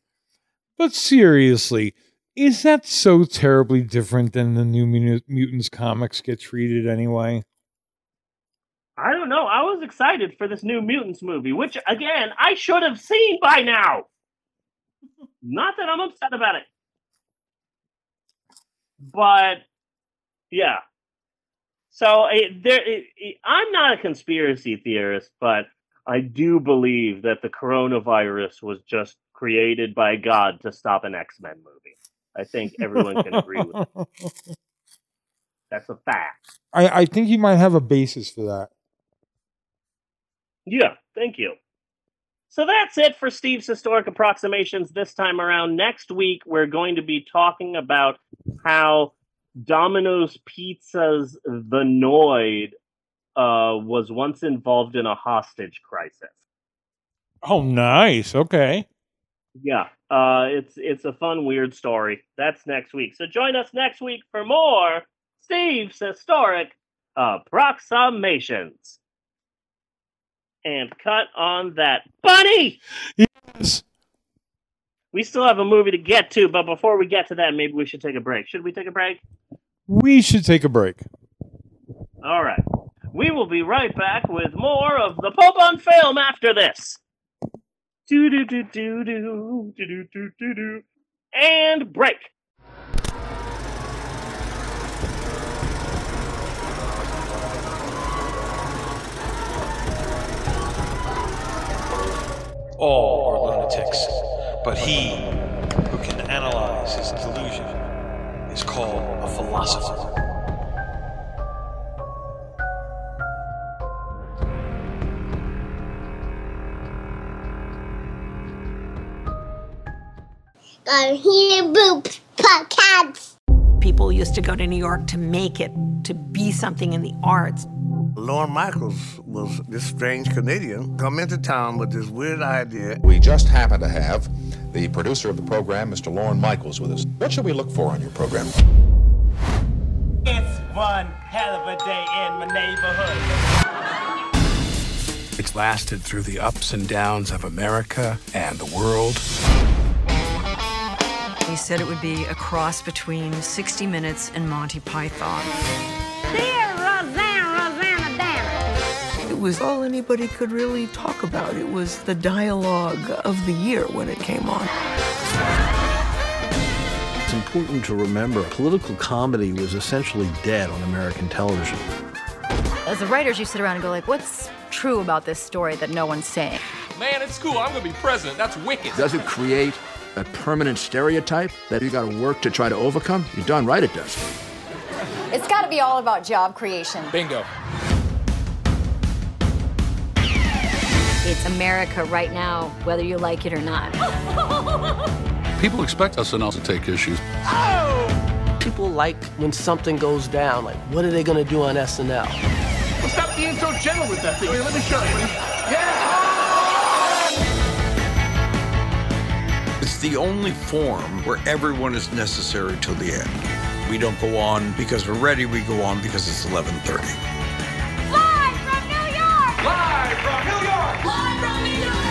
but seriously, Is that so terribly different than the New Mut- Mutants comics get treated anyway? I don't know. I was excited for this new Mutants movie, which again I should have seen by now. Not that I'm upset about it, but yeah. So it, there, it, it- I'm not a conspiracy theorist, but I do believe that the coronavirus was just created by God to stop an X Men movie. I think everyone can agree with that. That's a fact. I, I think you might have a basis for that. Yeah, thank you. So that's it for Steve's historic approximations this time around. Next week, we're going to be talking about how Domino's Pizza's The Noid uh, was once involved in a hostage crisis. Oh, nice. Okay. Yeah, uh, it's it's a fun, weird story. That's next week. So join us next week for more Steve's historic approximations. And cut on that bunny. Yes. We still have a movie to get to, but before we get to that, maybe we should take a break. Should we take a break? We should take a break. All right. We will be right back with more of the Pope on Film after this. Do do do do do do do do do do. And break. All are lunatics, but he who can analyze his delusion is called a philosopher. Go here, boop podcast. People used to go to New York to make it, to be something in the arts. Lorne Michaels was this strange Canadian come into town with this weird idea. We just happen to have the producer of the program, Mr. Lorne Michaels, with us. What should we look for on your program? It's one hell of a day in my neighborhood. It's lasted through the ups and downs of America and the world. He said it would be a cross between 60 Minutes and Monty Python. Dear Rosanna, Rosanna, Dana. It was all anybody could really talk about. It was the dialogue of the year when it came on. It's important to remember political comedy was essentially dead on American television. As the writers, you sit around and go like, "What's true about this story that no one's saying?" Man, it's cool. I'm gonna be president. That's wicked. Does it create a permanent stereotype that you got to work to try to overcome? You're done right, it does. It's got to be all about job creation. Bingo. It's America right now, whether you like it or not. People expect SNL to take issues. Oh! People like when something goes down. Like, what are they gonna do on SNL? Well, stop being so gentle with that thing. Let me show you. It's the only form where everyone is necessary till the end. We don't go on because we're ready. We go on because it's 11:30. Live from New York. Live from New York. Live from New York.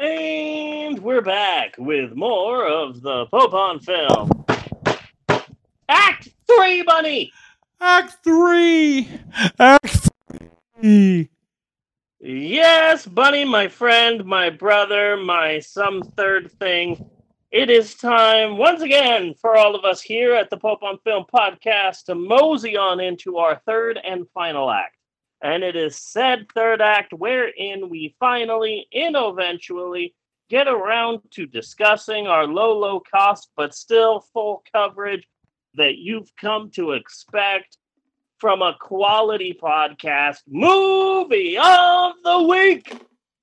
And we're back with more of the Pope on Film. Act three, Bunny. Act three. Act three. Yes, Bunny, my friend, my brother, my some third thing. It is time once again for all of us here at the Pope on Film podcast to mosey on into our third and final act. And it is said third act wherein we finally, in eventually, get around to discussing our low, low cost but still full coverage that you've come to expect from a quality podcast movie of the week.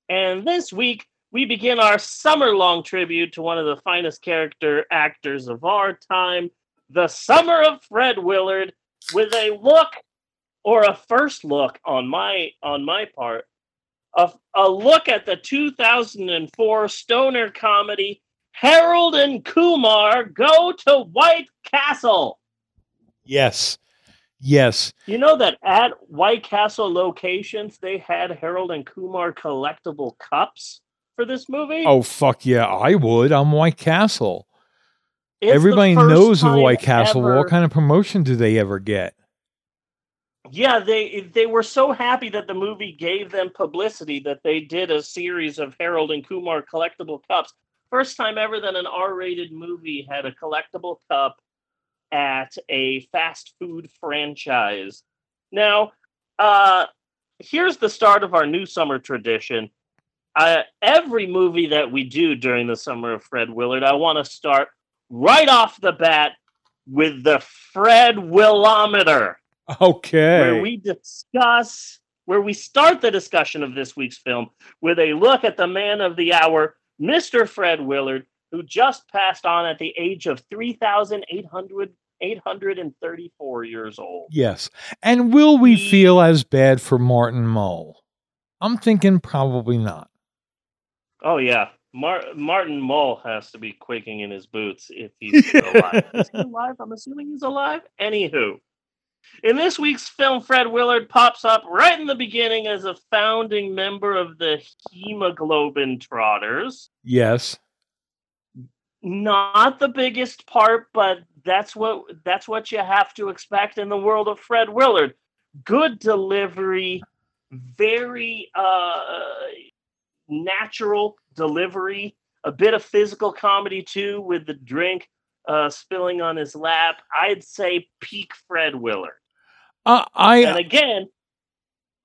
And this week, we begin our summer long tribute to one of the finest character actors of our time, the summer of Fred Willard, with a look or a first look on my on my part a, a look at the 2004 stoner comedy Harold and Kumar Go to White Castle. Yes. Yes. You know that at White Castle locations they had Harold and Kumar collectible cups for this movie. Oh fuck yeah, I would. I'm White Castle. It's Everybody knows of White Castle. ever- What kind of promotion do they ever get? Yeah, they they were so happy that the movie gave them publicity that they did a series of Harold and Kumar collectible cups. First time ever that an R-rated movie had a collectible cup at a fast food franchise. Now, uh here's the start of our new summer tradition. Uh, every movie that we do during the summer of Fred Willard, I want to start right off the bat with the Fred Willometer Okay. where we discuss where we start the discussion of this week's film with a look at the man of the hour, Mr. Fred Willard, who just passed on at the age of 3,800 834 years old. Yes. And will we feel as bad for Martin Mull? I'm thinking probably not. Oh yeah. Mar- Martin Mull has to be quaking in his boots if he's still alive. Is he alive? I'm assuming he's alive. Anywho, in this week's film, Fred Willard pops up right in the beginning as a founding member of the Hemoglobin Trotters. Yes. Not the biggest part, but that's what that's what you have to expect in the world of Fred Willard. Good delivery, very uh, natural delivery, a bit of physical comedy too, with the drink uh, spilling on his lap. I'd say peak Fred Willard. Uh, I and again,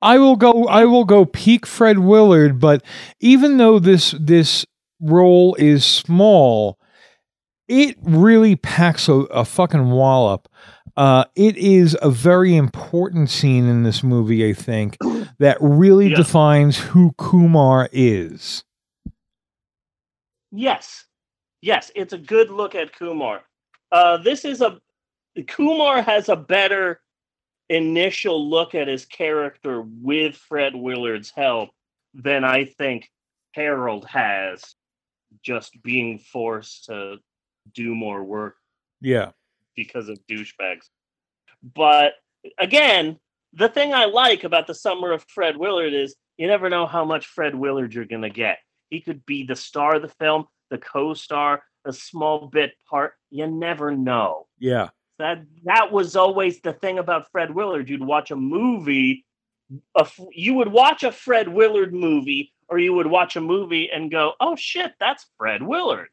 I will go I will go peak Fred Willard, but even though this this role is small, it really packs a, a fucking wallop. Uh, it is a very important scene in this movie, I think, that really Yeah. defines who Kumar is. Yes, yes, it's a good look at Kumar. Uh, this is a Kumar has a better initial look at his character with Fred Willard's help than I think Harold has, just being forced to do more work Yeah. because of douchebags. But again, the thing I like about the summer of Fred Willard is you never know how much Fred Willard you're going to get. He could be the star of the film, the co-star, a small bit part. You never know. Yeah. That that was always the thing about Fred Willard. You'd watch a movie, a, you would watch a Fred Willard movie, or you would watch a movie and go, "Oh shit, that's Fred Willard."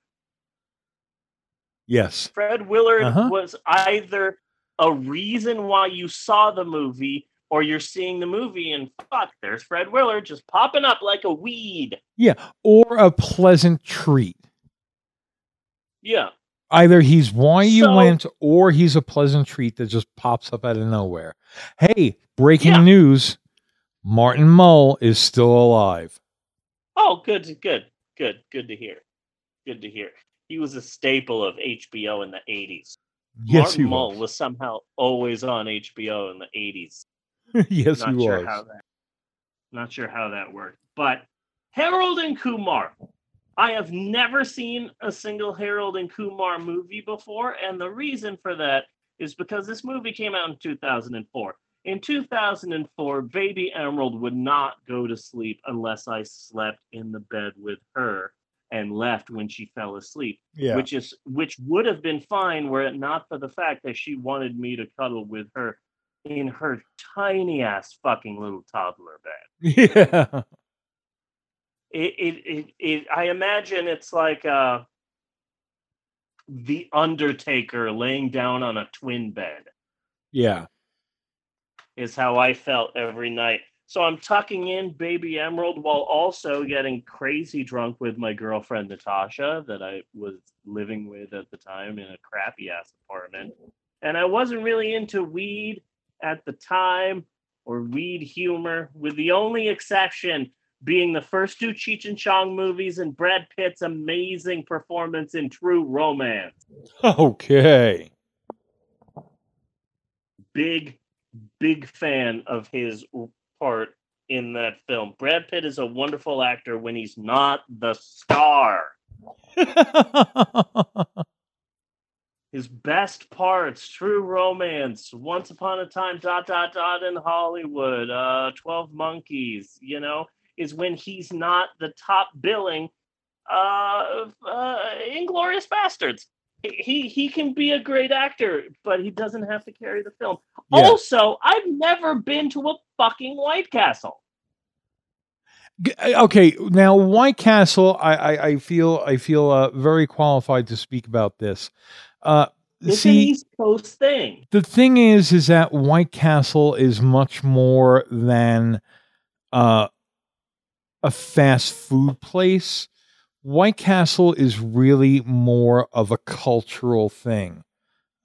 Yes. Fred Willard Uh-huh. was either a reason why you saw the movie or you're seeing the movie and fuck, there's Fred Willard just popping up like a weed. Yeah. Or a pleasant treat. Yeah. Either he's why you So- went or he's a pleasant treat that just pops up out of nowhere. Hey, breaking news Martin Mull is still alive. Oh, good, good, good, good to hear. Good to hear. He was a staple of HBO in the 80s. Yes, Martin he Mull was. was somehow always on HBO in the 80s. yes, not he sure was. how that not sure how that worked but harold and kumar i have never seen a single harold and kumar movie before and the reason for that is because this movie came out in 2004 in 2004 baby emerald would not go to sleep unless i slept in the bed with her and left when she fell asleep Yeah. which is which would have been fine were it not for the fact that she wanted me to cuddle with her in her tiny ass fucking little toddler bed. Yeah. It, it, it, it I imagine it's like uh, the Undertaker laying down on a twin bed Yeah. is how I felt every night. So I'm tucking in Baby Emerald while also getting crazy drunk with my girlfriend Natasha that I was living with at the time in a crappy ass apartment. And I wasn't really into weed at the time or weed humor, with the only exception being the first two Cheech and Chong movies and Brad Pitt's amazing performance in True Romance. Okay. big, big fan of his part in that film. Brad Pitt is a wonderful actor when he's not the star. his best parts, True Romance, Once Upon a Time, dot dot dot in Hollywood, uh, Twelve Monkeys, you know, is when he's not the top billing uh, uh Inglourious Basterds. He- He can be a great actor, but he doesn't have to carry the film. Yeah. Also, I've never been to a fucking White Castle. Uh, Okay, now White Castle, I, I, I feel I feel uh, very qualified to speak about this. Uh, It's an see, East Coast thing. the thing is, is that White Castle is much more than uh, a fast food place. White Castle is really more of a cultural thing.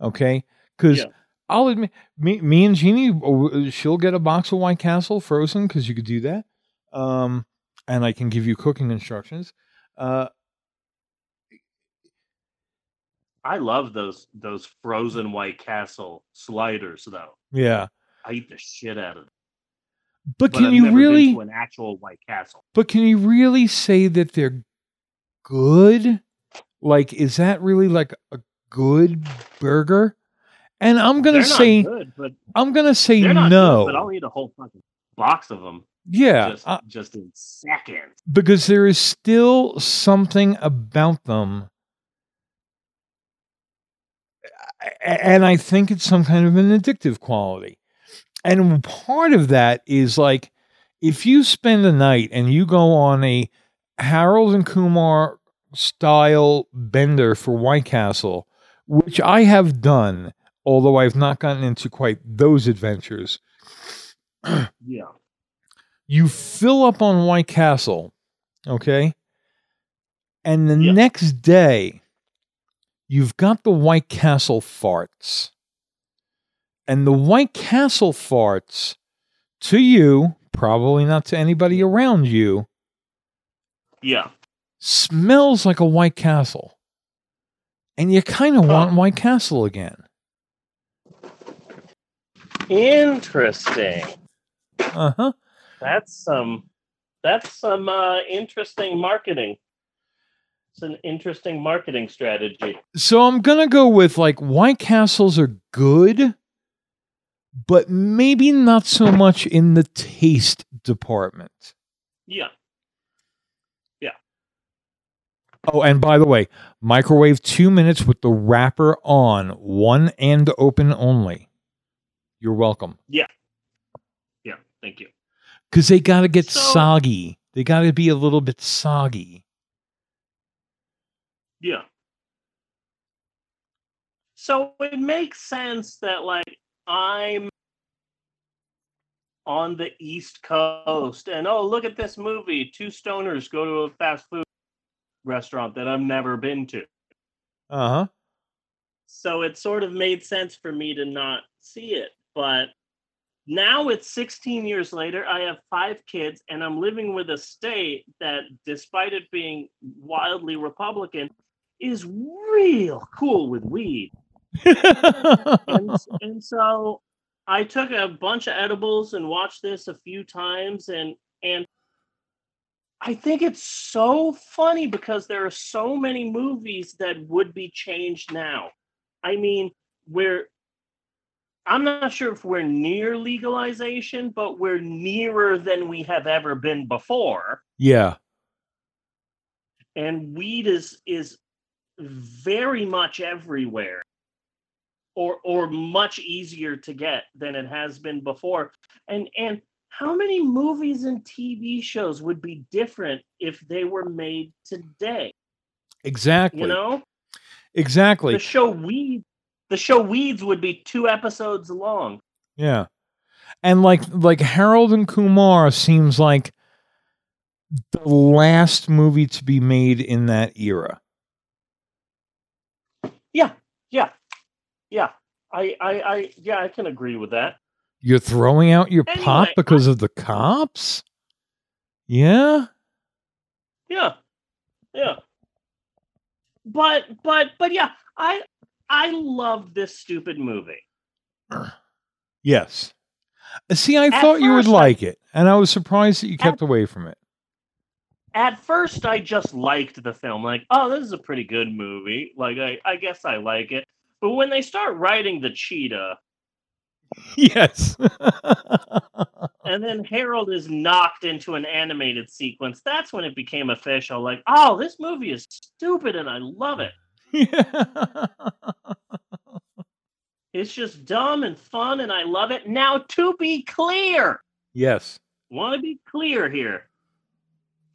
Okay, because Yeah. I'll admit, me, me and Jeannie, uh, she'll get a box of White Castle frozen because you could do that. Um, and I can give you cooking instructions. Uh, I love those those frozen White Castle sliders, though. yeah, I eat the shit out of them. But, But can I've you really? an actual White Castle? But can you really say that they're good? Like, is that really like a good burger? And I'm gonna They're say, good, but I'm gonna say no. good, but I'll eat a whole fucking box of them. Yeah, just, uh, just in seconds. because there is still something about them, and I think it's some kind of an addictive quality. And part of that is like if you spend a night and you go on a Harold and Kumar style bender for White Castle, which I have done, although I've not gotten into quite those adventures. Yeah. you fill up on White Castle, okay? And the next day, you've got the White Castle farts. And the White Castle farts, to you, probably not to anybody around you, Yeah. smells like a White Castle. And you kind of want White Castle again. Interesting. Uh huh. That's some that's some uh, interesting marketing. It's an interesting marketing strategy. So I'm gonna go with like White Castles are good, but maybe not so much in the taste department. Yeah. Yeah. Oh, and by the way, microwave two minutes with the wrapper on, one end open only. You're welcome. Yeah. Yeah. Thank you. Because they got to get So- soggy. They got to be a little bit soggy. Yeah. So it makes sense that like I'm on the East Coast and oh look at this movie. Two stoners go to a fast food restaurant that I've never been to. Uh huh. So it sort of made sense for me to not see it. But now it's 16 years later. I have five kids, and I'm living with a state that, despite it being wildly Republican, is real cool with weed. And, and so I took a bunch of edibles and watched this a few times, and and I think it's so funny because there are so many movies that would be changed now. I mean, we're I'm not sure if we're near legalization, but we're nearer than we have ever been before. Yeah. And weed is is very much everywhere. Or or much easier to get than it has been before. And and how many movies and TV shows would be different if they were made today? Exactly. You know? Exactly. The show Weeds the show Weeds would be two episodes long. Yeah. And like like Harold and Kumar seems like the last movie to be made in that era. Yeah, yeah, yeah. I, I, I, yeah, I can agree with that. You're throwing out your pot Anyway, because of the cops? Yeah? Yeah, yeah. But, but, but, yeah. I, I love this stupid movie. Yes. Uh, See, I At thought you would I- like it, and I was surprised that you kept away from it. At first, I just liked the film. Like, oh, this is a pretty good movie. Like, I, I guess I like it. But when they start writing the cheetah, Yes. and then Harold is knocked into an animated sequence, that's when it became official. Like, oh, this movie is stupid and I love it. It's just dumb and fun and I love it. Now, to be clear, yes. want to be clear here.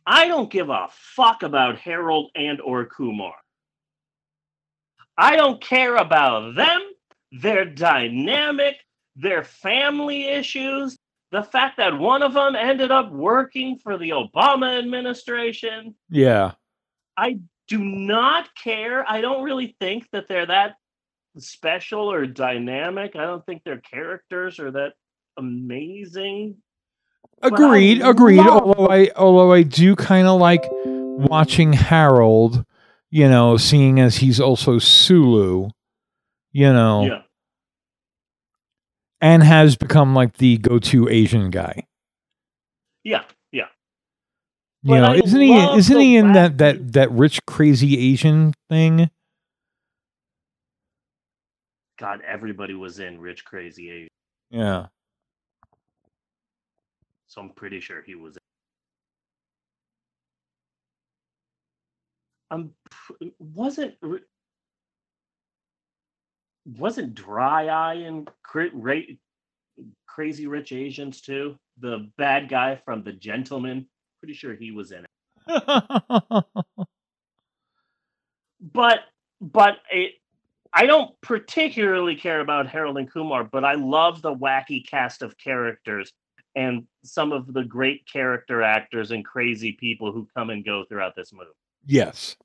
I don't give a fuck about Harold and or Kumar. I don't care about them, their dynamic, their family issues, the fact that one of them ended up working for the Obama administration. Yeah. I do not care. I don't really think that they're that special or dynamic. I don't think their characters are that amazing. Agreed, agreed. love Although I although I do kind of like watching Harold, you know, seeing as he's also Sulu, you know, Yeah. and has become like the go-to Asian guy. Yeah, yeah. You But know, I isn't he isn't he in that that that rich crazy Asian thing? God, everybody was in Rich Crazy Asian, Yeah. so I'm pretty sure he was. Um, wasn't wasn't Dry Eye in Cra- Ra- Crazy Rich Asians too? The bad guy from The Gentlemen. Pretty sure he was in it. but but it, I don't particularly care about Harold and Kumar, but I love the wacky cast of characters and some of the great character actors and crazy people who come and go throughout this movie. Yes.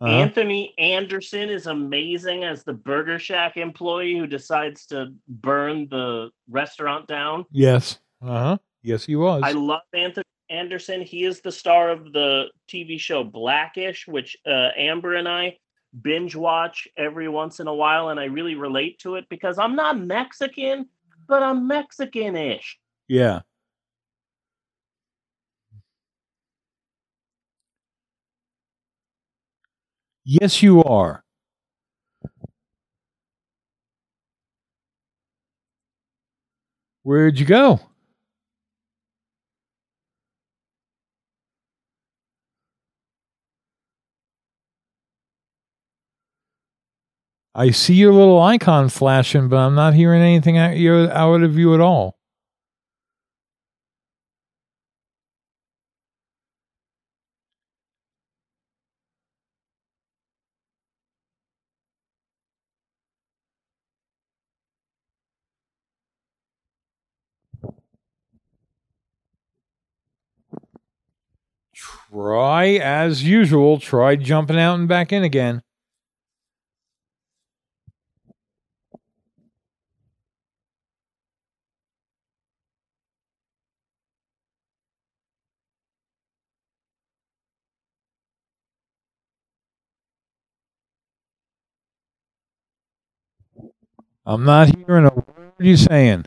Uh-huh. Anthony Anderson is amazing as the Burger Shack employee who decides to burn the restaurant down. Yes. Uh-huh. Yes, he was. I love Anthony Anderson. He is the star of the TV show Blackish, which uh, Amber and I binge watch every once in a while, and I really relate to it because I'm not Mexican, but I'm Mexican-ish. yeah. Yes, you are. Where'd you go? I see your little icon flashing, but I'm not hearing anything out, of you at all. Try, as usual, try jumping out and back in again. I'm not hearing a word you're saying.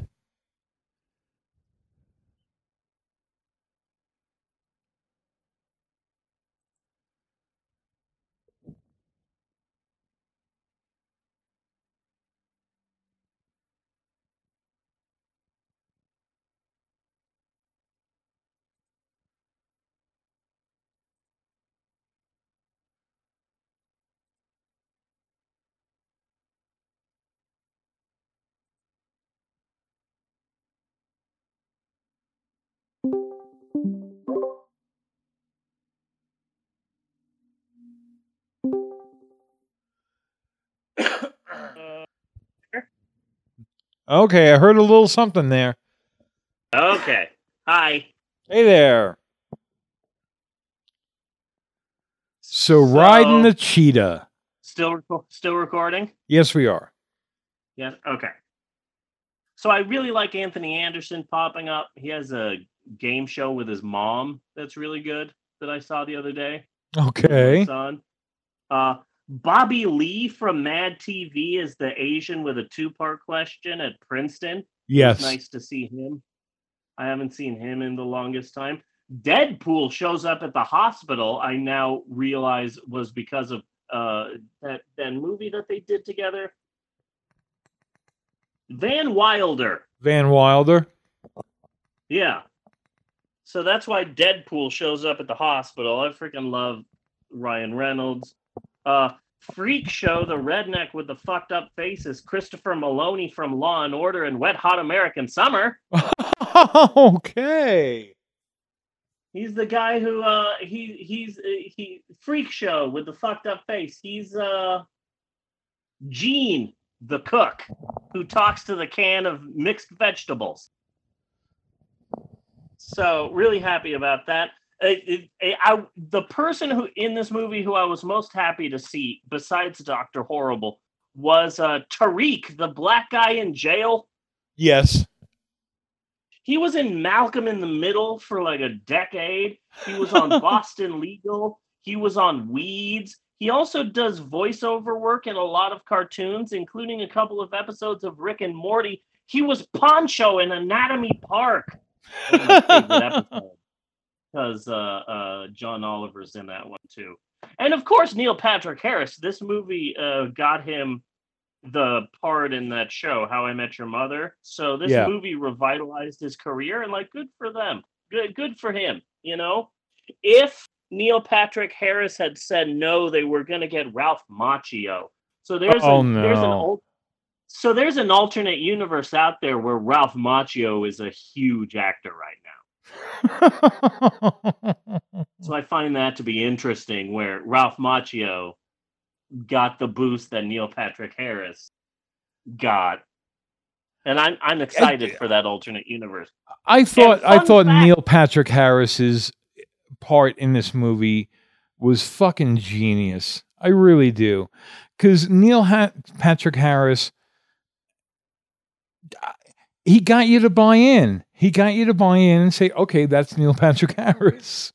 Okay, I heard a little something there. Okay. Hi. Hey there. So, riding the cheetah. Still still recording? Yes, we are. Yeah. Okay. So I really like Anthony Anderson popping up. He has a game show with his mom that's really good that I saw the other day. Okay. Son. Uh, Bobby Lee from Mad TV is the Asian with a two-part question at Princeton. Yes. nice to see him. I haven't seen him in the longest time. Deadpool shows up at the hospital. I now realize was because of uh, that then movie that they did together? Van Wilder. Van Wilder. Yeah. So that's why Deadpool shows up at the hospital. I freaking love Ryan Reynolds. Uh Freak Show, the redneck with the fucked up face is Christopher Meloni from Law and Order and Wet Hot American Summer. okay. He's the guy who uh he he's uh, he Freak Show with the fucked up face. He's uh Gene the cook who talks to the can of mixed vegetables. So really happy about that. It, it, I, the person who in this movie who I was most happy to see, besides Doctor Horrible, was uh, Tariq, the black guy in jail. Yes. He was in Malcolm in the Middle for like a decade. He was on Boston Legal. He was on Weeds. He also does voiceover work in a lot of cartoons, including a couple of episodes of Rick and Morty. He was Poncho in Anatomy Park. Because uh, uh, John Oliver's in that one too. And of course, Neil Patrick Harris. This movie uh, got him the part in that show, How I Met Your Mother. So this Yeah. movie revitalized his career, and like, good for them. Good, good for him. You know, if Neil Patrick Harris had said no, they were going to get Ralph Macchio. So there's Oh, a, there's an no. al- so there's an alternate universe out there where Ralph Macchio is a huge actor right now. So I find that to be interesting, where Ralph Macchio got the boost that Neil Patrick Harris got, and I'm I'm excited for that alternate universe. I thought I thought fact- Neil Patrick Harris's part in this movie was fucking genius. I really do, because Neil ha- Patrick Harris, he got you to buy in. He got you to buy in and say, "Okay, that's Neil Patrick Harris."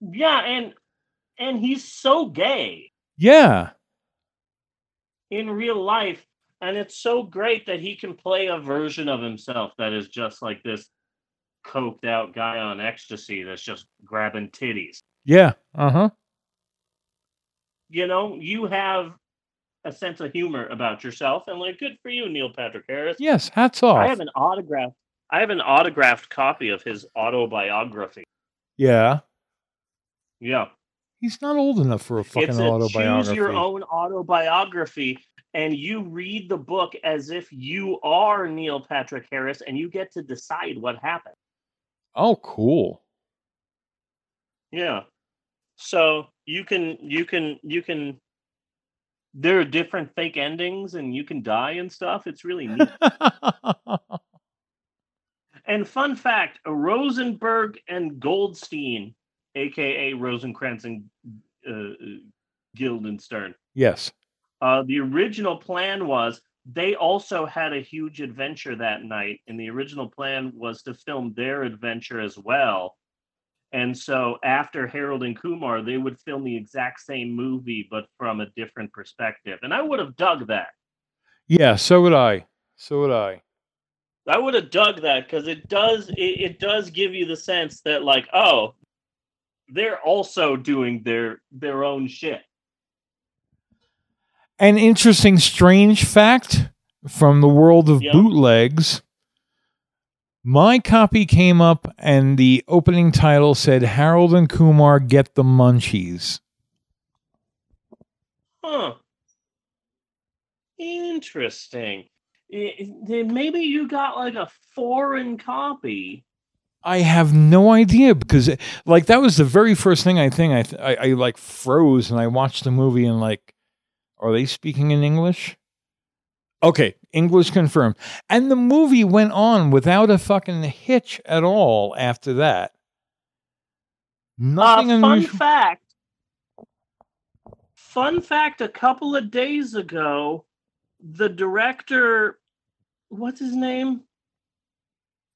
Yeah, and and he's so gay Yeah, in real life, and it's so great that he can play a version of himself that is just like this coked out guy on ecstasy that's just grabbing titties. yeah, uh huh. you know, you have a sense of humor about yourself, and like, good for you, Neil Patrick Harris. Yes, hats off. I have an autographed. I have an autographed copy of his autobiography. Yeah, Yeah, he's not old enough for a fucking it's a autobiography. choose your own autobiography, and you read the book as if you are Neil Patrick Harris, and you get to decide what happened. Oh, cool. Yeah. So you can you can you can there are different fake endings and you can die and stuff. It's really neat. and fun fact, Rosenberg and Goldstein, aka Rosencrantz and uh, Guildenstern, yes. uh, the original plan was they also had a huge adventure that night, and the original plan was to film their adventure as well. And so after Harold and Kumar, they would film the exact same movie, but from a different perspective. And I would have dug that. Yeah, so would I. So would I. I would have dug that because it does it, it does give you the sense that like, oh, they're also doing their their own shit. An interesting, strange fact from the world of Yep. bootlegs. My copy came up and the opening title said Harold and Kumar get the munchies. Huh. Interesting. Maybe you got like a foreign copy. I have no idea because, like, that was the very first thing I think I, th- I, I like froze and I watched the movie and like, are they speaking in English? Okay, English confirmed. And the movie went on without a fucking hitch at all after that. Nothing uh, fun unusual. fact. Fun fact: A couple of days ago, the director, what's his name?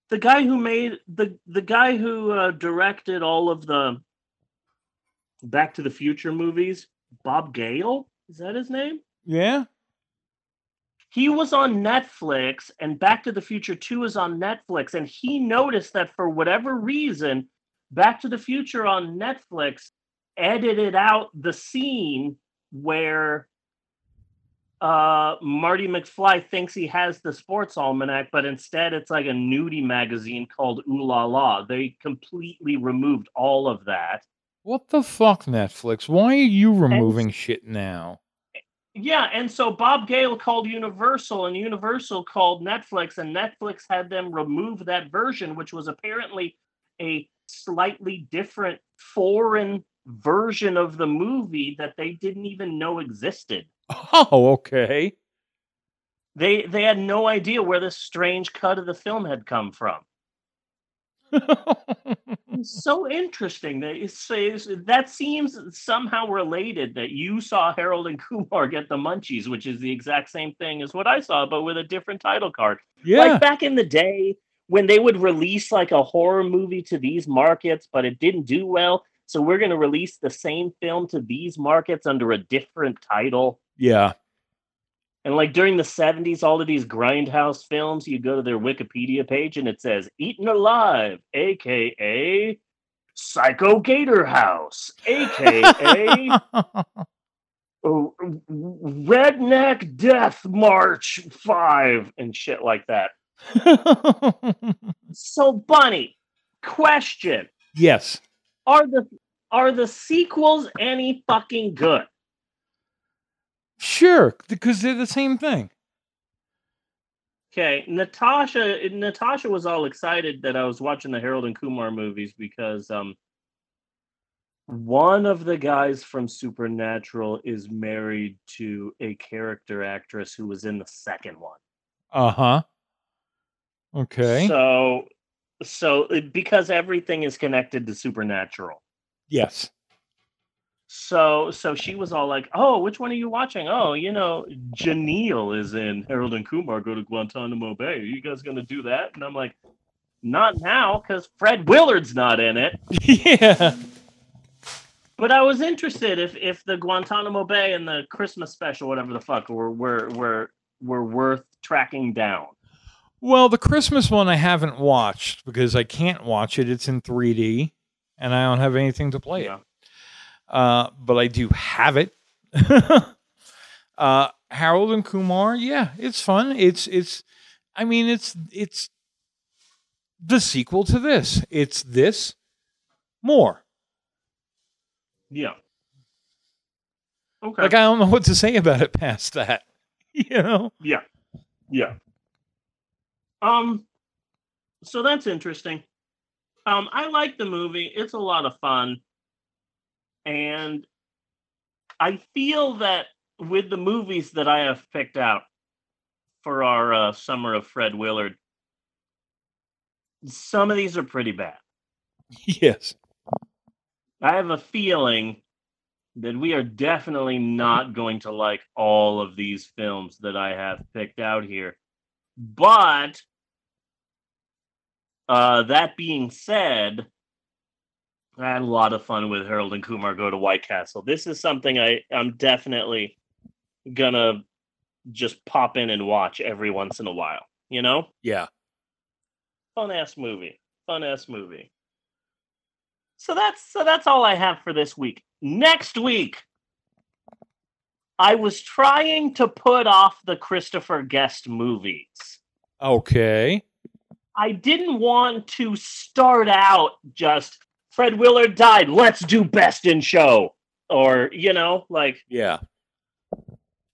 The guy who made the the guy who uh, directed all of the Back to the Future movies, Bob Gale. Is that his name? Yeah. He was on Netflix and Back to the Future 2 is on Netflix and he noticed that for whatever reason Back to the Future on Netflix edited out the scene where uh Marty McFly thinks he has the sports almanac, but instead it's like a nudie magazine called Ooh La La. They completely removed all of that. What the fuck, Netflix? Why are you removing shit now? Yeah, and so Bob Gale called Universal, and Universal called Netflix, and Netflix had them remove that version, which was apparently a slightly different foreign version of the movie that they didn't even know existed. Oh, okay. They they had no idea where this strange cut of the film had come from. It's so interesting that it says that seems somehow related that you saw Harold and Kumar get the munchies, which is the exact same thing as what I saw, but with a different title card. Yeah. Like back in the day when they would release like a horror movie to these markets, but it didn't do well. So we're going to release the same film to these markets under a different title. Yeah. And like during the 70s, all of these grindhouse films, you go to their Wikipedia page and it says Eaten Alive, aka Psycho Gator House, aka Redneck Death March 5, and shit like that. so, Bunny, question. Yes. Are the are the sequels any fucking good? Sure, because they're the same thing. Okay, Natasha Natasha was all excited that I was watching the Harold and Kumar movies because um one of the guys from Supernatural is married to a character actress who was in the second one. Uh huh. Okay. So so because everything is connected to Supernatural. yes. So so she was all like, "Oh, which one are you watching? Oh, you know, Janelle is in Harold and Kumar go to Guantanamo Bay. Are you guys gonna do that?" And I'm like, "Not now, because Fred Willard's not in it." yeah. But I was interested if if the Guantanamo Bay and the Christmas special, whatever the fuck, were were were were worth tracking down. Well, the Christmas one I haven't watched because I can't watch it. It's in 3D, and I don't have anything to play it. Uh, but I do have it. uh, Harold and Kumar, yeah, it's fun. It's it's, I mean, it's it's the sequel to this. It's this more. Yeah. Okay. Like I don't know what to say about it past that. You know? Yeah. Yeah. Um so that's interesting. Um I like the movie. It's a lot of fun. And I feel that with the movies that I have picked out for our uh, summer of Fred Willard, some of these are pretty bad. Yes. I have a feeling that we are definitely not going to like all of these films that I have picked out here. But uh, that being said, I had a lot of fun with Harold and Kumar Go to White Castle. This is something I, I'm definitely gonna just pop in and watch every once in a while. You know? Yeah. Fun ass movie. Fun ass movie. So that's so that's all I have for this week. Next week, I was trying to put off the Christopher Guest movies. Okay. I didn't want to start out just Fred Willard died, let's do best in show. Or, you know, like Yeah.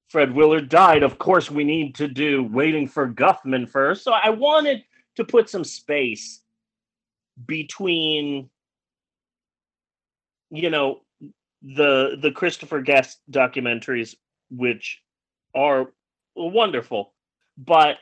Fred Willard died, of course we need to do waiting for Guffman first. So I wanted to put some space between you know the the Christopher Guest documentaries which are wonderful but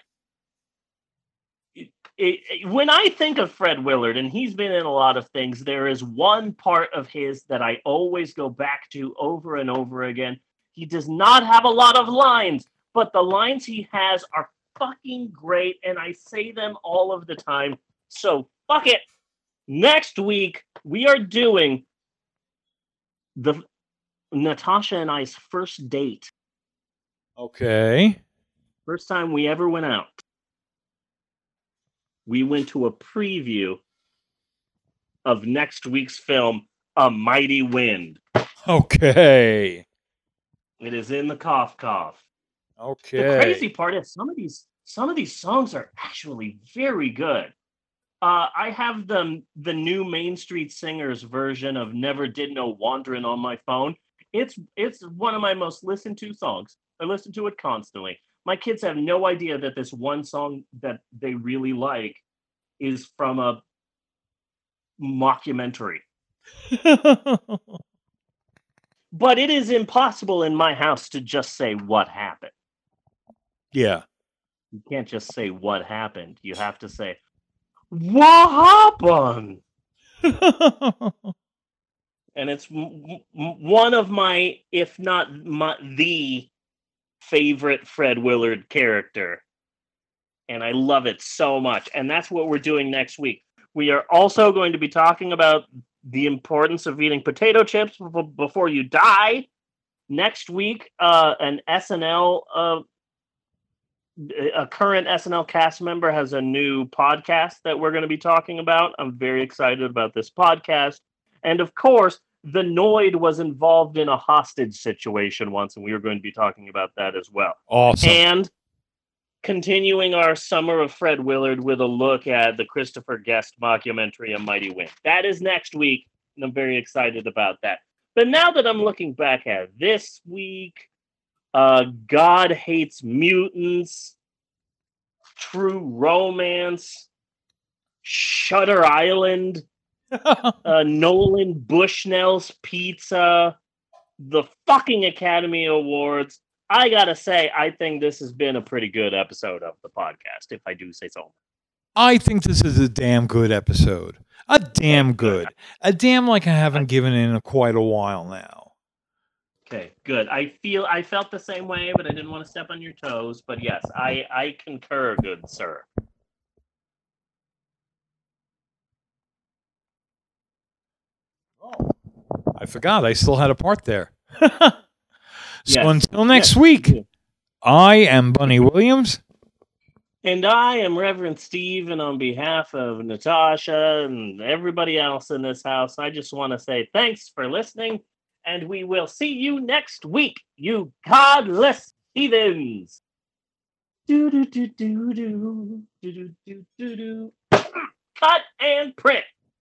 it, it, when I think of Fred Willard, and he's been in a lot of things, there is one part of his that I always go back to over and over again. He does not have a lot of lines, but the lines he has are fucking great, and I say them all of the time. So fuck it. Next week we are doing the Natasha and I's first date. Okay. First time we ever went out. We went to a preview of next week's film, A Mighty Wind. Okay. It is in the cough cough. Okay. The crazy part is some of these some of these songs are actually very good. Uh, I have the the new Main Street Singers version of "Never Did No Wandering" on my phone. It's it's one of my most listened to songs. I listen to it constantly. My kids have no idea that this one song that they really like is from a mockumentary. but it is impossible in my house to just say what happened. Yeah. You can't just say what happened. You have to say what happened. and it's m- m- one of my, if not my, the favorite Fred Willard character, and I love it so much. And that's what we're doing next week. We are also going to be talking about the importance of eating potato chips before you die. Next week, uh, an SNL uh, a current SNL cast member has a new podcast that we're going to be talking about. I'm very excited about this podcast. And of course, the Noid was involved in a hostage situation once, and we are going to be talking about that as well. Awesome. And continuing our summer of Fred Willard with a look at the Christopher Guest mockumentary, A Mighty Wind. That is next week, and I'm very excited about that. But now that I'm looking back at this week, uh, God Hates Mutants, True Romance, Shutter Island, uh, Nolan Bushnell's Pizza, the fucking Academy Awards. I gotta say, I think this has been a pretty good episode of the podcast, if I do say so. I think this is a damn good episode. A damn good. A damn like I haven't given in quite a while now. Okay, good. I feel I felt the same way, but I didn't want to step on your toes. But yes, I I concur, good sir. I forgot I still had a part there. so Yes. until next Yes. week, I am Bunny Williams. And I am Reverend Steve, and on behalf of Natasha and everybody else in this house, I just want to say thanks for listening, and we will see you next week, you godless heathens. Do do do do do do do do do do. Cut and print.